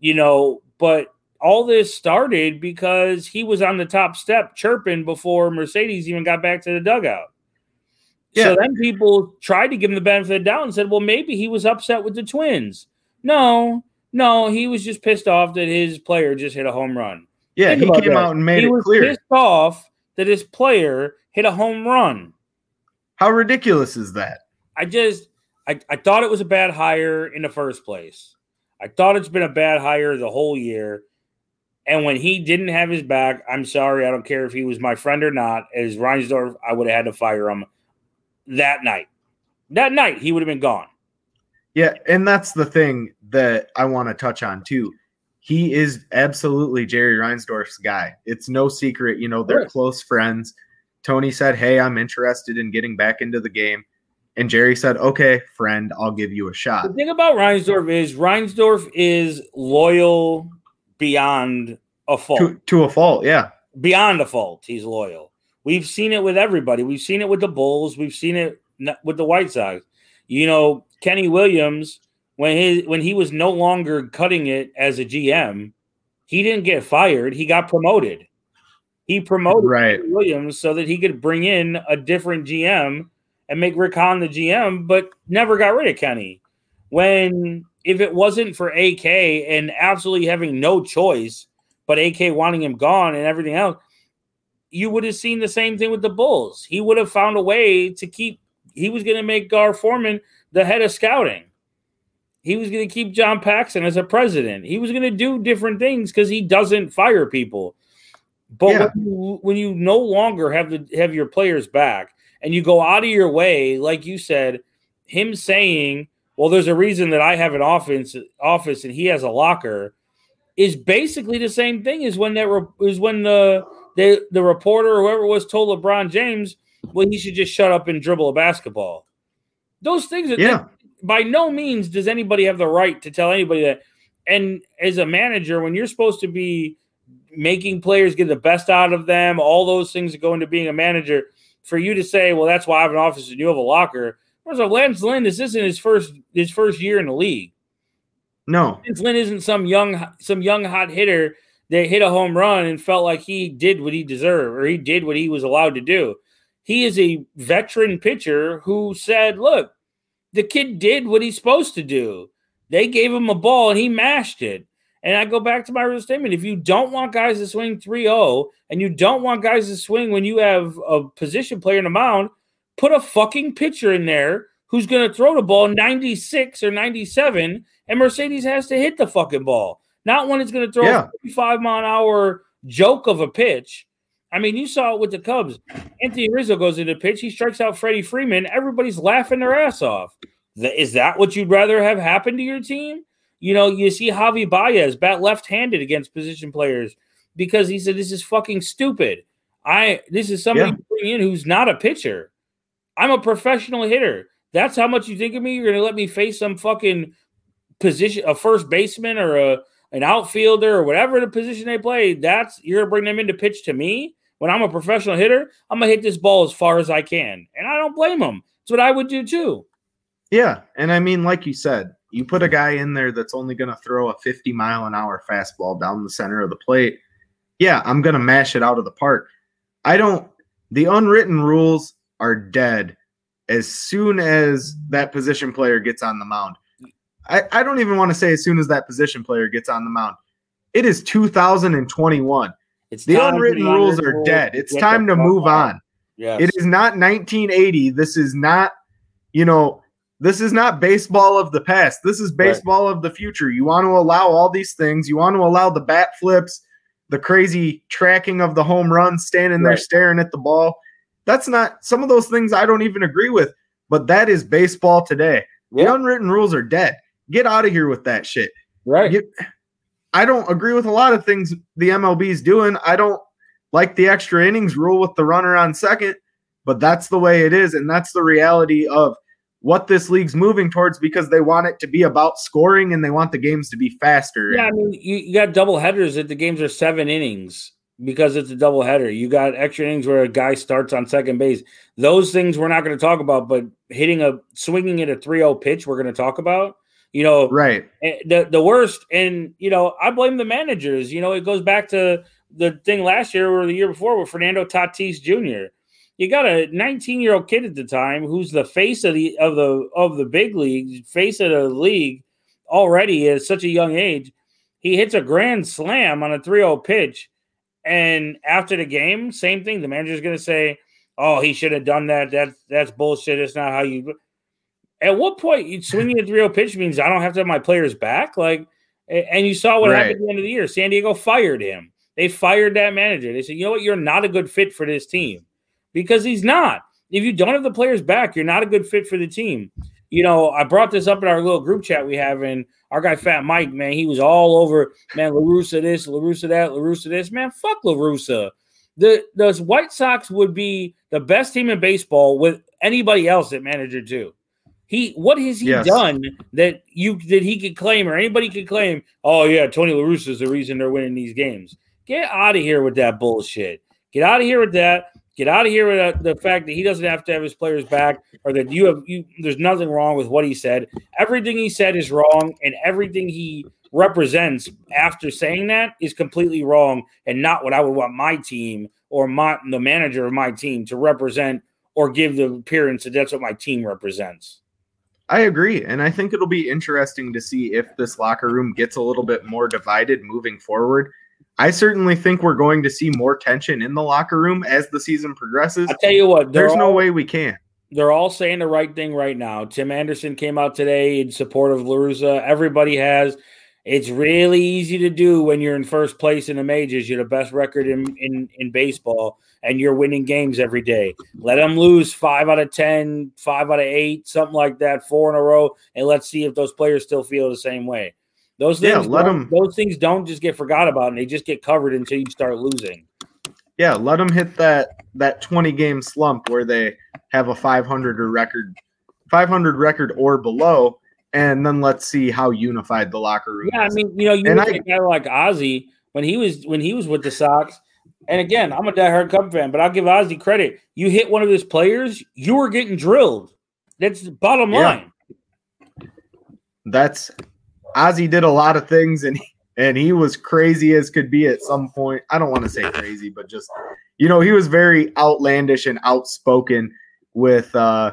You know, but all this started because he was on the top step chirping before Mercedes even got back to the dugout. So Yeah. then people tried to give him the benefit of the doubt and said, well, maybe he was upset with the twins. No, no, he was just pissed off that his player just hit a home run. yeah, Think he came that. out and made he it was clear. pissed off that his player hit a home run. How ridiculous is that? I just I, I thought it was a bad hire in the first place. I thought it's been a bad hire the whole year. And when he didn't have his back, I'm sorry, I don't care if he was my friend or not. As Reinsdorf, I would have had to fire him that night. That night, he would have been gone. Yeah, and that's the thing that I want to touch on too. He is absolutely Jerry Reinsdorf's guy. It's no secret, you know, they're close friends. Tony said, Hey, I'm interested in getting back into the game. And Jerry said, Okay, friend, I'll give you a shot. The thing about Reinsdorf is Reinsdorf is loyal beyond a fault. To, to a fault, yeah. beyond a fault. He's loyal. We've seen it with everybody. We've seen it with the Bulls. We've seen it with the White Sox. You know, Kenny Williams when he when he was no longer cutting it as a GM, he didn't get fired. He got promoted. He promoted Right. Kenny Williams so that he could bring in a different GM and make Rick Hahn the GM, but never got rid of Kenny. When if it wasn't for AK and absolutely having no choice, but AK wanting him gone and everything else, you would have seen the same thing with the Bulls. He would have found a way to keep. He was going to make Gar Forman the head of scouting. He was going to keep John Paxson as a president. He was going to do different things because he doesn't fire people. But Yeah. when, you, when you no longer have the have your players back and you go out of your way, like you said, him saying, "Well, there's a reason that I have an office office and he has a locker," is basically the same thing as when that re- is when the the the reporter or whoever was told LeBron James, "Well, he should just shut up and dribble a basketball." Those things, are, Yeah. by no means does anybody have the right to tell anybody that. And as a manager, when you're supposed to be making players get the best out of them, all those things that go into being a manager, for you to say, "Well, that's why I have an office and you have a locker." First of all, Lance Lynn, this isn't his first his first year in the league. No. Lance Lynn isn't some young some young hot hitter that hit a home run and felt like he did what he deserved or he did what he was allowed to do. He is a veteran pitcher who said, "Look, the kid did what he's supposed to do. They gave him a ball and he mashed it." And I go back to my real statement. If you don't want guys to swing 3-0 and you don't want guys to swing when you have a position player in the mound, put a fucking pitcher in there who's going to throw the ball 96 or 97 and Mercedes has to hit the fucking ball. Not when it's going to throw Yeah. a 55 mile an hour joke of a pitch. I mean, you saw it with the Cubs. Anthony Rizzo goes into the pitch. He strikes out Freddie Freeman. Everybody's laughing their ass off. Is that what you'd rather have happen to your team? You know, you see Javy Baez bat left-handed against position players because he said this is fucking stupid. I this is somebody Yeah. bring in who's not a pitcher. I'm a professional hitter. That's how much you think of me. You're gonna let me face some fucking position, a first baseman or a an outfielder or whatever the position they play. That's you're gonna bring them in to pitch to me when I'm a professional hitter. I'm gonna hit this ball as far as I can, and I don't blame them. It's what I would do too. Yeah. And I mean, like you said, you put a guy in there that's only to throw a 50 mile an hour fastball down the center of the plate. Yeah, I'm to mash it out of the park. I don't, the unwritten rules are dead as soon as that position player gets on the mound. I, I don't even want to say as soon as that position player gets on the mound. It is 2021. It's The unwritten rules are dead. It's get time to move out. on. Yes. It is not 1980. This is not, you know, this is not baseball of the past. This is baseball of the future. You want to allow all these things. You want to allow the bat flips, the crazy tracking of the home run, standing there staring at the ball. That's not some of those things I don't even agree with, but that is baseball today. The unwritten rules are dead. Get out of here with that shit. right. You- I don't agree with a lot of things the MLB is doing. I don't like the extra innings rule with the runner on second, but that's the way it is. And that's the reality of what this league's moving towards because they want it to be about scoring and they want the games to be faster. Yeah, I mean, you, you got double headers that the games are seven innings because it's a double header. You got extra innings where a guy starts on second base. Those things we're not going to talk about, but hitting a swinging at a 3-0 pitch, we're going to talk about. You know, Right. Eh, the the worst and you know i blame the managers. You know it goes back to the thing last year or the year before with fernando tatis jr you got a 19 year old kid at the time who's the face of the of the of the big league face of the league already at such a young age. He hits a grand slam on a 3-0 pitch and after the game same thing. The manager's going to say oh he should have done that. That's that's bullshit. It's not how you at what point you swinging a 3 pitch means I don't have to have my players back? Like, And you saw what Right. happened at the end of the year. San Diego fired him. They fired that manager. They said, you know what? You're not a good fit for this team because he's not. If you don't have the players back, you're not a good fit for the team. You know, I brought this up in our little group chat we have, and our guy Fat Mike, man, he was all over, man, LaRussa this, LaRussa that, LaRussa this. Man, fuck LaRussa. The, the White Sox would be the best team in baseball with anybody else at manager too. He what has he Yes. done that you that he could claim or anybody could claim? Oh yeah, Tony La Russa is the reason they're winning these games. Get out of here with that bullshit. Get out of here with that. Get out of here with that, the fact that he doesn't have to have his players back, or that you have you. There's nothing wrong with what he said. Everything he said is wrong, and everything he represents after saying that is completely wrong, and not what I would want my team or my the manager of my team to represent or give the appearance that that's what my team represents. I agree. And I think it'll be interesting to see if this locker room gets a little bit more divided moving forward. I certainly think we're going to see more tension in the locker room as the season progresses. I tell you what, There's no way we can. they're all saying the right thing right now. Tim Anderson came out today in support of La Russa. Everybody has. It's really easy to do when you're in first place in the majors. You're the best record in, in, in baseball, and you're winning games every day. Let them lose five out of 10, five out of eight, something like that, four in a row, and let's see if those players still feel the same way. Those things, Yeah, let don't- those things don't just get forgot about, and they just get covered until you start losing. Yeah, let them hit that that 20 game slump where they have a 500 or record 500 record or below and then let's see how unified the locker room Yeah, I mean, you know, you look I- a guy like Ozzy when he was when he was with the Sox. And again, I'm a diehard Cub fan, but I'll give Ozzy credit. You hit one of his players, you were getting drilled. That's the bottom Yeah. line. That's Ozzy did a lot of things and and he was crazy as could be at some point. I don't want to say crazy, but just you know, he was very outlandish and outspoken with uh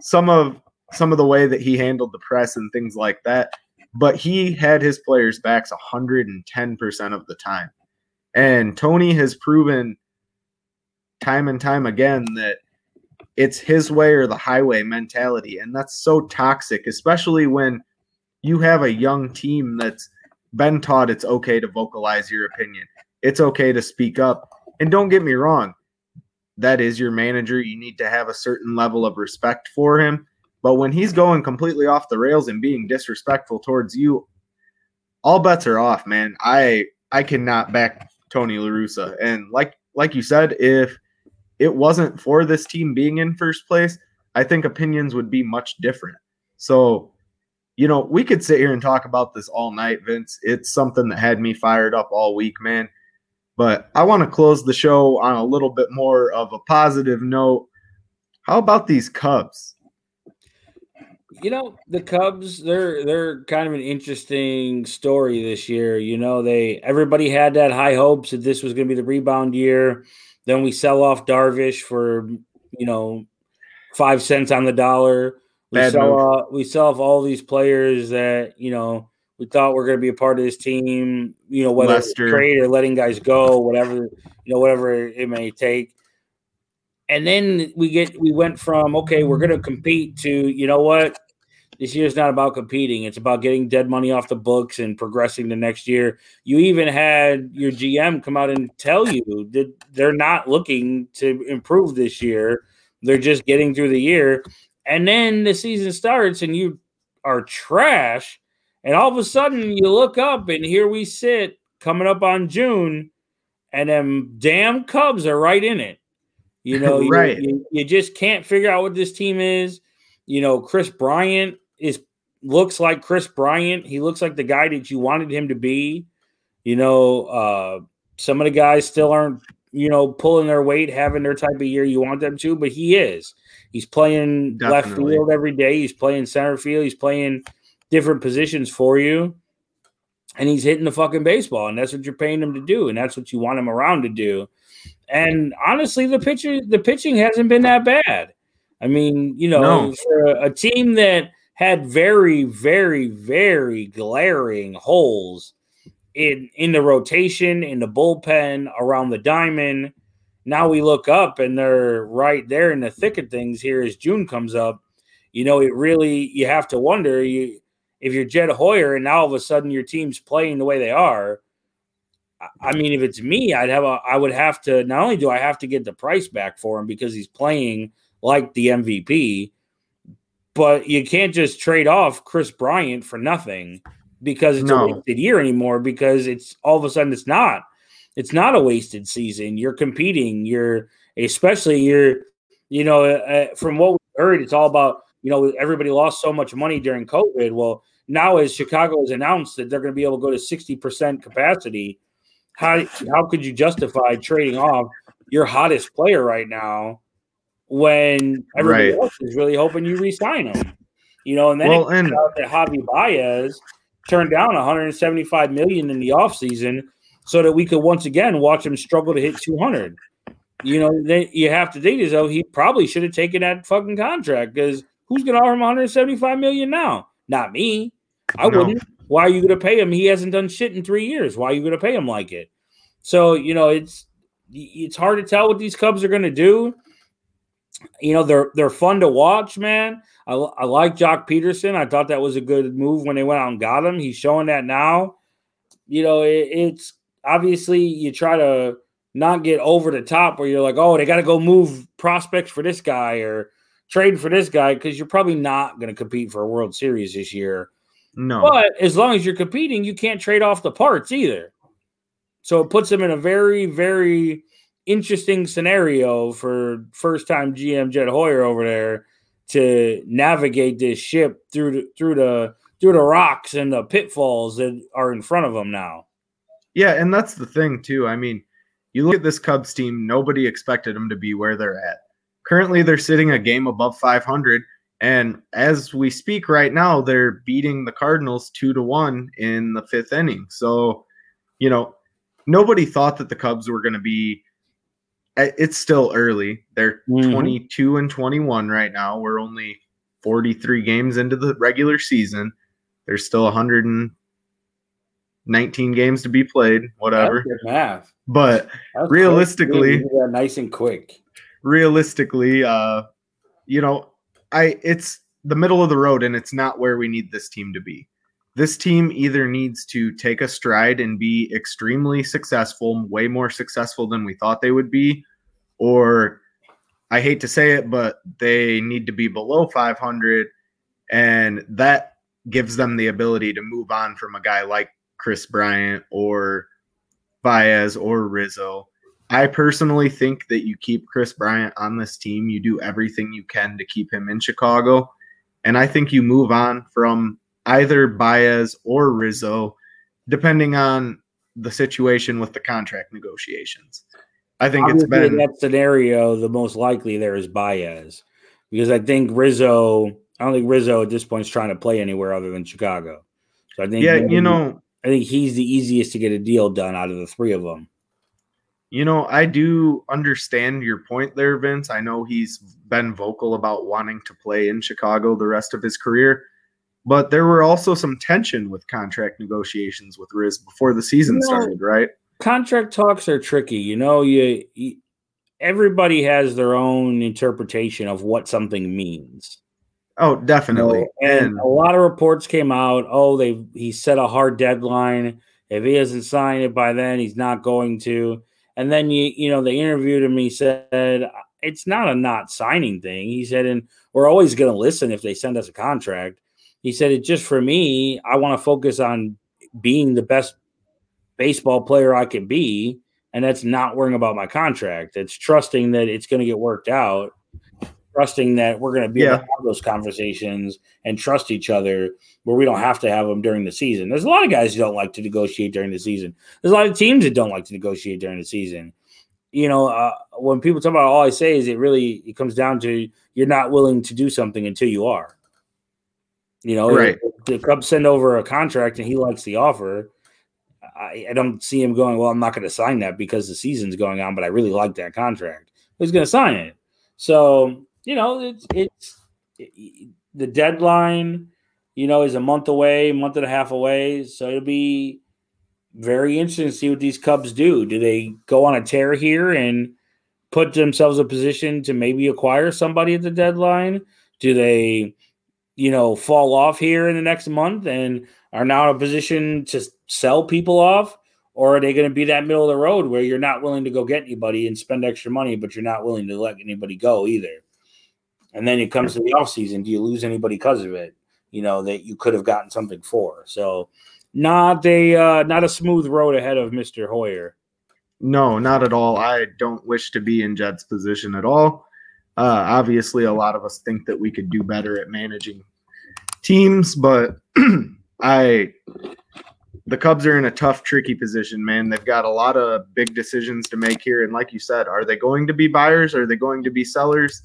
some of some of the way that he handled the press and things like that. But he had his players backs 110% of the time. And Tony has proven time and time again that it's his way or the highway mentality. And that's so toxic, especially when you have a young team that's been taught it's okay to vocalize your opinion. It's okay to speak up. And don't get me wrong, that is your manager. You need to have a certain level of respect for him. But when he's going completely off the rails and being disrespectful towards you, all bets are off, man. I I cannot back Tony La Russa. And like like you said, if it wasn't for this team being in first place, I think opinions would be much different. So, you know, we could sit here and talk about this all night, Vince. It's something that had me fired up all week, man. But I want to close the show on a little bit more of a positive note. How about these Cubs? You know, the Cubs, they're they're kind of an interesting story this year. You know, they everybody had that high hopes that this was gonna be the rebound year. Then we sell off Darvish for you know five cents on the dollar. We Bad sell off, we sell off all these players that you know we thought were going to be a part of this team. You know, whether it's Lester. trade or letting guys go, whatever you know, whatever it may take. And then we get we went from okay, we're going to compete to you know what this year's not about competing. It's about getting dead money off the books and progressing the next year. You even had your GM come out and tell you that they're not looking to improve this year. They're just getting through the year. And then the season starts and you are trash. And all of a sudden you look up and here we sit coming up on June and them damn Cubs are right in it. You know, you- Right. you, you just can't figure out what this team is. You know, Kris Bryant is looks like Kris Bryant. He looks like the guy that you wanted him to be. You know, uh, some of the guys still aren't, you know, pulling their weight, having their type of year you want them to, but he is. He's playing left field every day. He's playing center field. He's playing different positions for you. And he's hitting the fucking baseball. And that's what you're paying him to do. And that's what you want him around to do. And honestly, the pitcher, the pitching hasn't been that bad. I mean, you know, No. for a, a team that had very, very, very glaring holes in in the rotation, in the bullpen, around the diamond. Now we look up and they're right there in the thick of things here as June comes up. You know, it really you have to wonder you if you're Jed Hoyer and now all of a sudden your team's playing the way they are, I mean, if it's me, I'd have a, I would have to. Not only do I have to get the price back for him because he's playing like the MVP, but you can't just trade off Kris Bryant for nothing because it's No. a wasted year anymore. Because it's all of a sudden it's not. It's not a wasted season. You're competing. You're especially you're, you know, uh, from what we heard, it's all about you know everybody lost so much money during COVID. Well, now as Chicago has announced that they're going to be able to go to sixty percent capacity, how how could you justify trading off your hottest player right now when everybody Right. else is really hoping you resign him? You know, and then Well, it and out that Javy Baez turned down 175 million in the offseason so that we could once again watch him struggle to hit 200. You know, then you have to think as though he probably should have taken that fucking contract because who's going to offer him 175 million now? Not me. I No. wouldn't. Why are you going to pay him? He hasn't done shit in three years. Why are you going to pay him like it? So you know, it's it's hard to tell what these Cubs are going to do. You know, they're they're fun to watch, man. I, I like Joc Pederson. I thought that was a good move when they went out and got him. He's showing that now. You know, it, it's obviously you try to not get over the top where you're like, oh, they got to go move prospects for this guy or trade for this guy because you're probably not going to compete for a World Series this year. no, But as long as you're competing, you can't trade off the parts either. So it puts them in a very, very interesting scenario for first time GM Jed Hoyer over there to navigate this ship through the through the through the rocks and the pitfalls that are in front of them now. Yeah, and that's the thing too. I mean, you look at this Cubs team, nobody expected them to be where they're at. Currently, they're sitting a game above 500, and as we speak right now, they're beating the Cardinals 2 to 1 in the 5th inning. So, you know, nobody thought that the Cubs were going to be it's still early. They're Mhm. 22 and 21 right now. We're only 43 games into the regular season. There's still 119 games to be played, whatever. Math. But Realistically- quick. You did that nice and quick. realistically, uh, you know, I it's the middle of the road and it's not where we need this team to be. This team either needs to take a stride and be extremely successful, way more successful than we thought they would be, or I hate to say it, but they need to be below 500 and that gives them the ability to move on from a guy like Kris Bryant or Baez or Rizzo. I personally think that you keep Kris Bryant on this team. You do everything you can to keep him in Chicago. And I think you move on from either Baez or Rizzo, depending on the situation with the contract negotiations. I think it's Obviously, in been that scenario, the most likely there is Baez because I think Rizzo. I don't think Rizzo at this point is trying to play anywhere other than Chicago. So I think yeah, maybe- you know, I think he's the easiest to get a deal done out of the three of them. You know, I do understand your point there, Vince. I know he's been vocal about wanting to play in Chicago the rest of his career, but there were also some tension with contract negotiations with Riz before the season No. started, right? Contract talks are tricky. You know, you, you everybody has their own interpretation of what something means. Oh, You know, definitely. and And a lot of reports came out. Oh, they he set a hard deadline. If he doesn't sign it by then, he's not going to. And then you you know they interviewed him. He said it's not a not signing thing. He said, and we're always going to listen if they send us a contract. He said it's just for me. I want to focus on being the best baseball player I can be, and that's not worrying about my contract. It's trusting that it's going to get worked out, trusting that we're going to be able to have those conversations and trust each other where we don't have to have them during the season. There's a lot of guys who don't like to negotiate during the season. There's a lot of teams that don't like to negotiate during the season. You know, uh, when people talk about all I say is it really it comes down to you're not willing to do something until you are. You know, Right. the Cubs send over a contract and he likes the offer. I, I don't see him going, well, I'm not going to sign that because the season's going on, but I really like that contract. He's going to sign it. So, you know, it's, it's it, the deadline, you know, is a month away, month and a half away. So it'll be very interesting to see what these Cubs do. Do they go on a tear here and put themselves in a position to maybe acquire somebody at the deadline? Do they you know, fall off here in the next month and are now in a position to sell people off? Or are they going to be that middle of the road where you're not willing to go get anybody and spend extra money, but you're not willing to let anybody go either? And then it comes to the offseason. Do you lose anybody because of it? You know, that you could have gotten something for. So not a uh, not a smooth road ahead of Mr. Hoyer. No, not at all. I don't wish to be in Jed's position at all. Uh, obviously, a lot of us think that we could do better at managing teams, but I the Cubs are in a tough, tricky position, man. They've got a lot of big decisions to make here. And like you said, are they going to be buyers? Are they going to be sellers?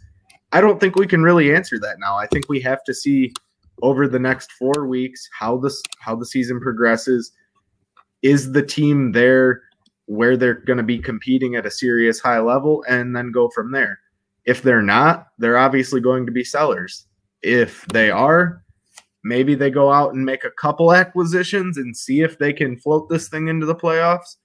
I don't think we can really answer that now. I think we have to see over the next four weeks how this how the season progresses. Is the team there where they're going to be competing at a serious high level and then go from there? If they're not, they're obviously going to be sellers. If they are, maybe they go out and make a couple acquisitions and see if they can float this thing into the playoffs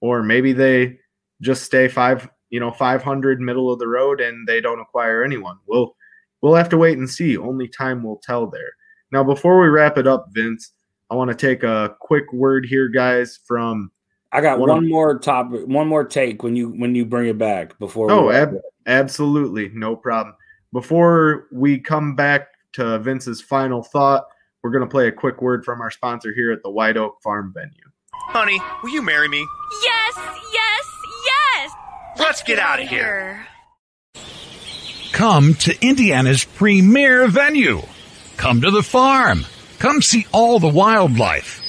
or maybe they just stay five you know 500 middle of the road and they don't acquire anyone we'll we'll have to wait and see only time will tell there now before we wrap it up vince i want to take a quick word here guys from I got One one, of- more topic, one more take when you when you bring it back before. we Oh, wrap ab-. Absolutely. No problem. Before we come back to Vince's final thought, we're going to play a quick word from our sponsor here at the White Oak Farm venue. Honey, will you marry me? Yes, yes, yes. Let's get out of here. Come to Indiana's premier venue. Come to the farm. Come see all the wildlife.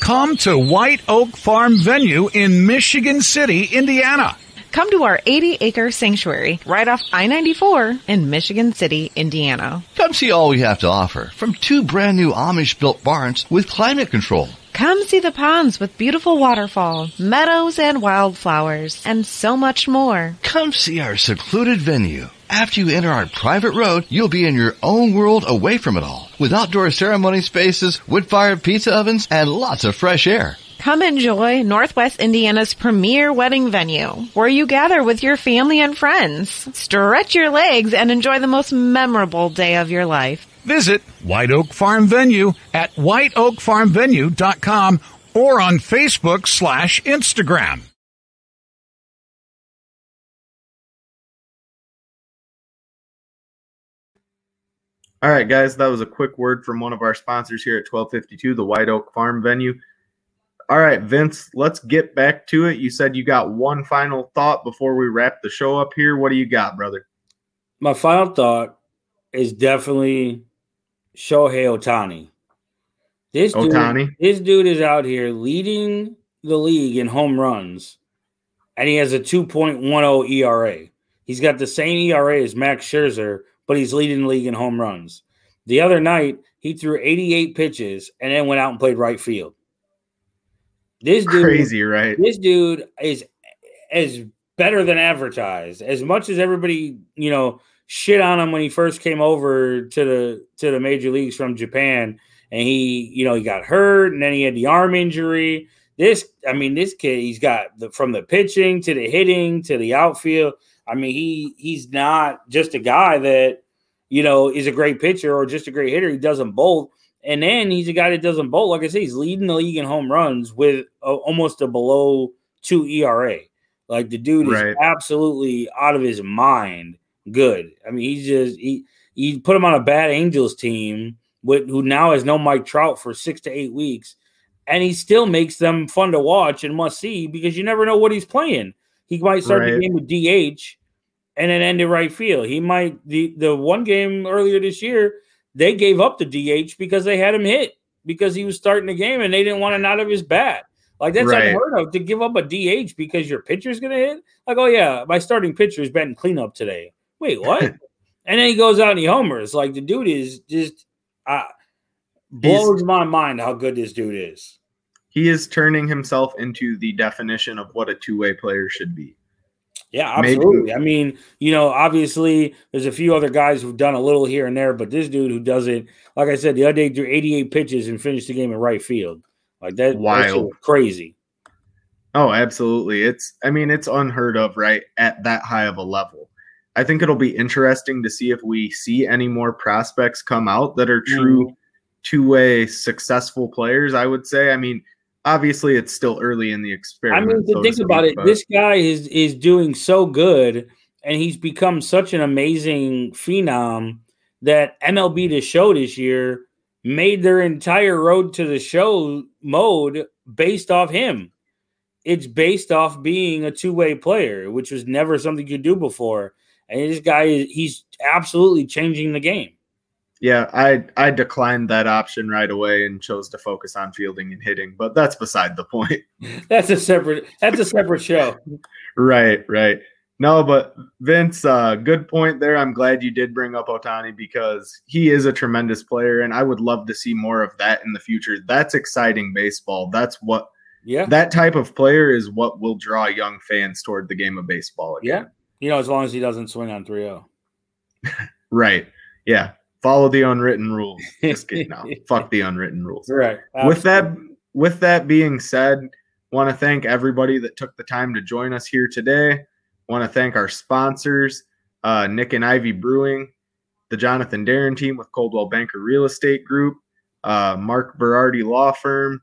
Come to White Oak Farm Venue in Michigan City, Indiana. Come to our 80 acre sanctuary right off I 94 in Michigan City, Indiana. Come see all we have to offer from two brand new Amish built barns with climate control. Come see the ponds with beautiful waterfall, meadows and wildflowers, and so much more. Come see our secluded venue. After you enter our private road, you'll be in your own world away from it all with outdoor ceremony spaces, wood fired pizza ovens, and lots of fresh air. Come enjoy Northwest Indiana's premier wedding venue, where you gather with your family and friends. Stretch your legs and enjoy the most memorable day of your life. Visit White Oak Farm Venue at whiteoakfarmvenue.com or on Facebook slash Instagram. All right, guys, that was a quick word from one of our sponsors here at 1252, the White Oak Farm venue. All right, Vince, let's get back to it. You said you got one final thought before we wrap the show up here. What do you got, brother? My final thought is definitely Shohei Ohtani. This dude, Ohtani? this dude is out here leading the league in home runs, and he has a 2.10 ERA. He's got the same ERA as Max Scherzer, but he's leading the league in home runs. The other night, he threw 88 pitches and then went out and played right field. This dude, Crazy, right? this dude is is better than advertised. As much as everybody, you know, shit on him when he first came over to the to the major leagues from Japan, and he, you know, he got hurt, and then he had the arm injury. This, I mean, this kid, he's got the from the pitching to the hitting to the outfield. I mean, he he's not just a guy that you know is a great pitcher or just a great hitter. He doesn't both. And then he's a guy that doesn't bolt. Like I say, he's leading the league in home runs with a, almost a below two ERA. Like the dude is Right. absolutely out of his mind good. I mean, he's just he he put him on a bad Angels team with who now has no Mike Trout for six to eight weeks, and he still makes them fun to watch and must see because you never know what he's playing. He might start the game with DH and then end in right field. He might the the one game earlier this year they gave up the DH because they had him hit because he was starting the game and they didn't want to not have his bat. Like that's Right. unheard of to give up a DH because your pitcher's gonna hit. Like, oh yeah, my starting pitcher is batting cleanup today. Wait, what? and then he goes out and he homers. Like the dude is just uh, blows my mind how good this dude is. He is turning himself into the definition of what a two way player should be. Yeah, Maybe- absolutely. I mean, you know, obviously there's a few other guys who've done a little here and there, but this dude who does it, like I said, the other day threw 88 pitches and finished the game in right field. Like that, Wild. crazy. Oh, absolutely. It's I mean, it's unheard of, right? At that high of a level. I think it'll be interesting to see if we see any more prospects come out that are true Mhm. two way successful players. I would say. I mean, obviously, it's still early in the experiment. I mean, to so think speak, about it, but- this guy is is doing so good, and he's become such an amazing phenom that MLB The Show this year made their entire road to the show mode based off him. It's based off being a two way player, which was never something you could do before. And this guy is he's absolutely changing the game. Yeah, I I declined that option right away and chose to focus on fielding and hitting, but that's beside the point. That's a separate that's a separate show. right, right. No, but Vince, uh, good point there. I'm glad you did bring up Ohtani because he is a tremendous player, and I would love to see more of that in the future. That's exciting baseball. That's what Yeah. that type of player is what will draw young fans toward the game of baseball. Again. Yeah. You know, as long as he doesn't swing on oh. 3-0. Right. Yeah. Follow the unwritten rules. Just kidding. No, fuck the unwritten rules. Right. with that with that being said want to thank everybody that took the time to join us here today want to thank our sponsors uh, nik and ivy brewing the jonathan darren team with coldwell banker real estate group uh, mark berardi law firm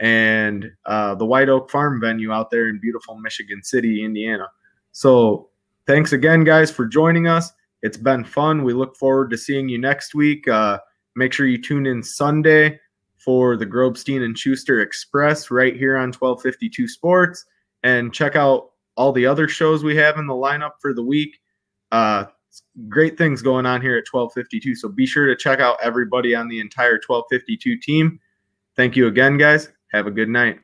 and uh, the white oak farm venue out there in beautiful michigan city indiana so thanks again guys for joining us it's been fun we look forward to seeing you next week uh, make sure you tune in sunday for the Grobstein and Schuster Express right here on 1252 Sports and check out all the other shows we have in the lineup for the week. Uh, great things going on here at 1252. So be sure to check out everybody on the entire 1252 team. Thank you again, guys. Have a good night.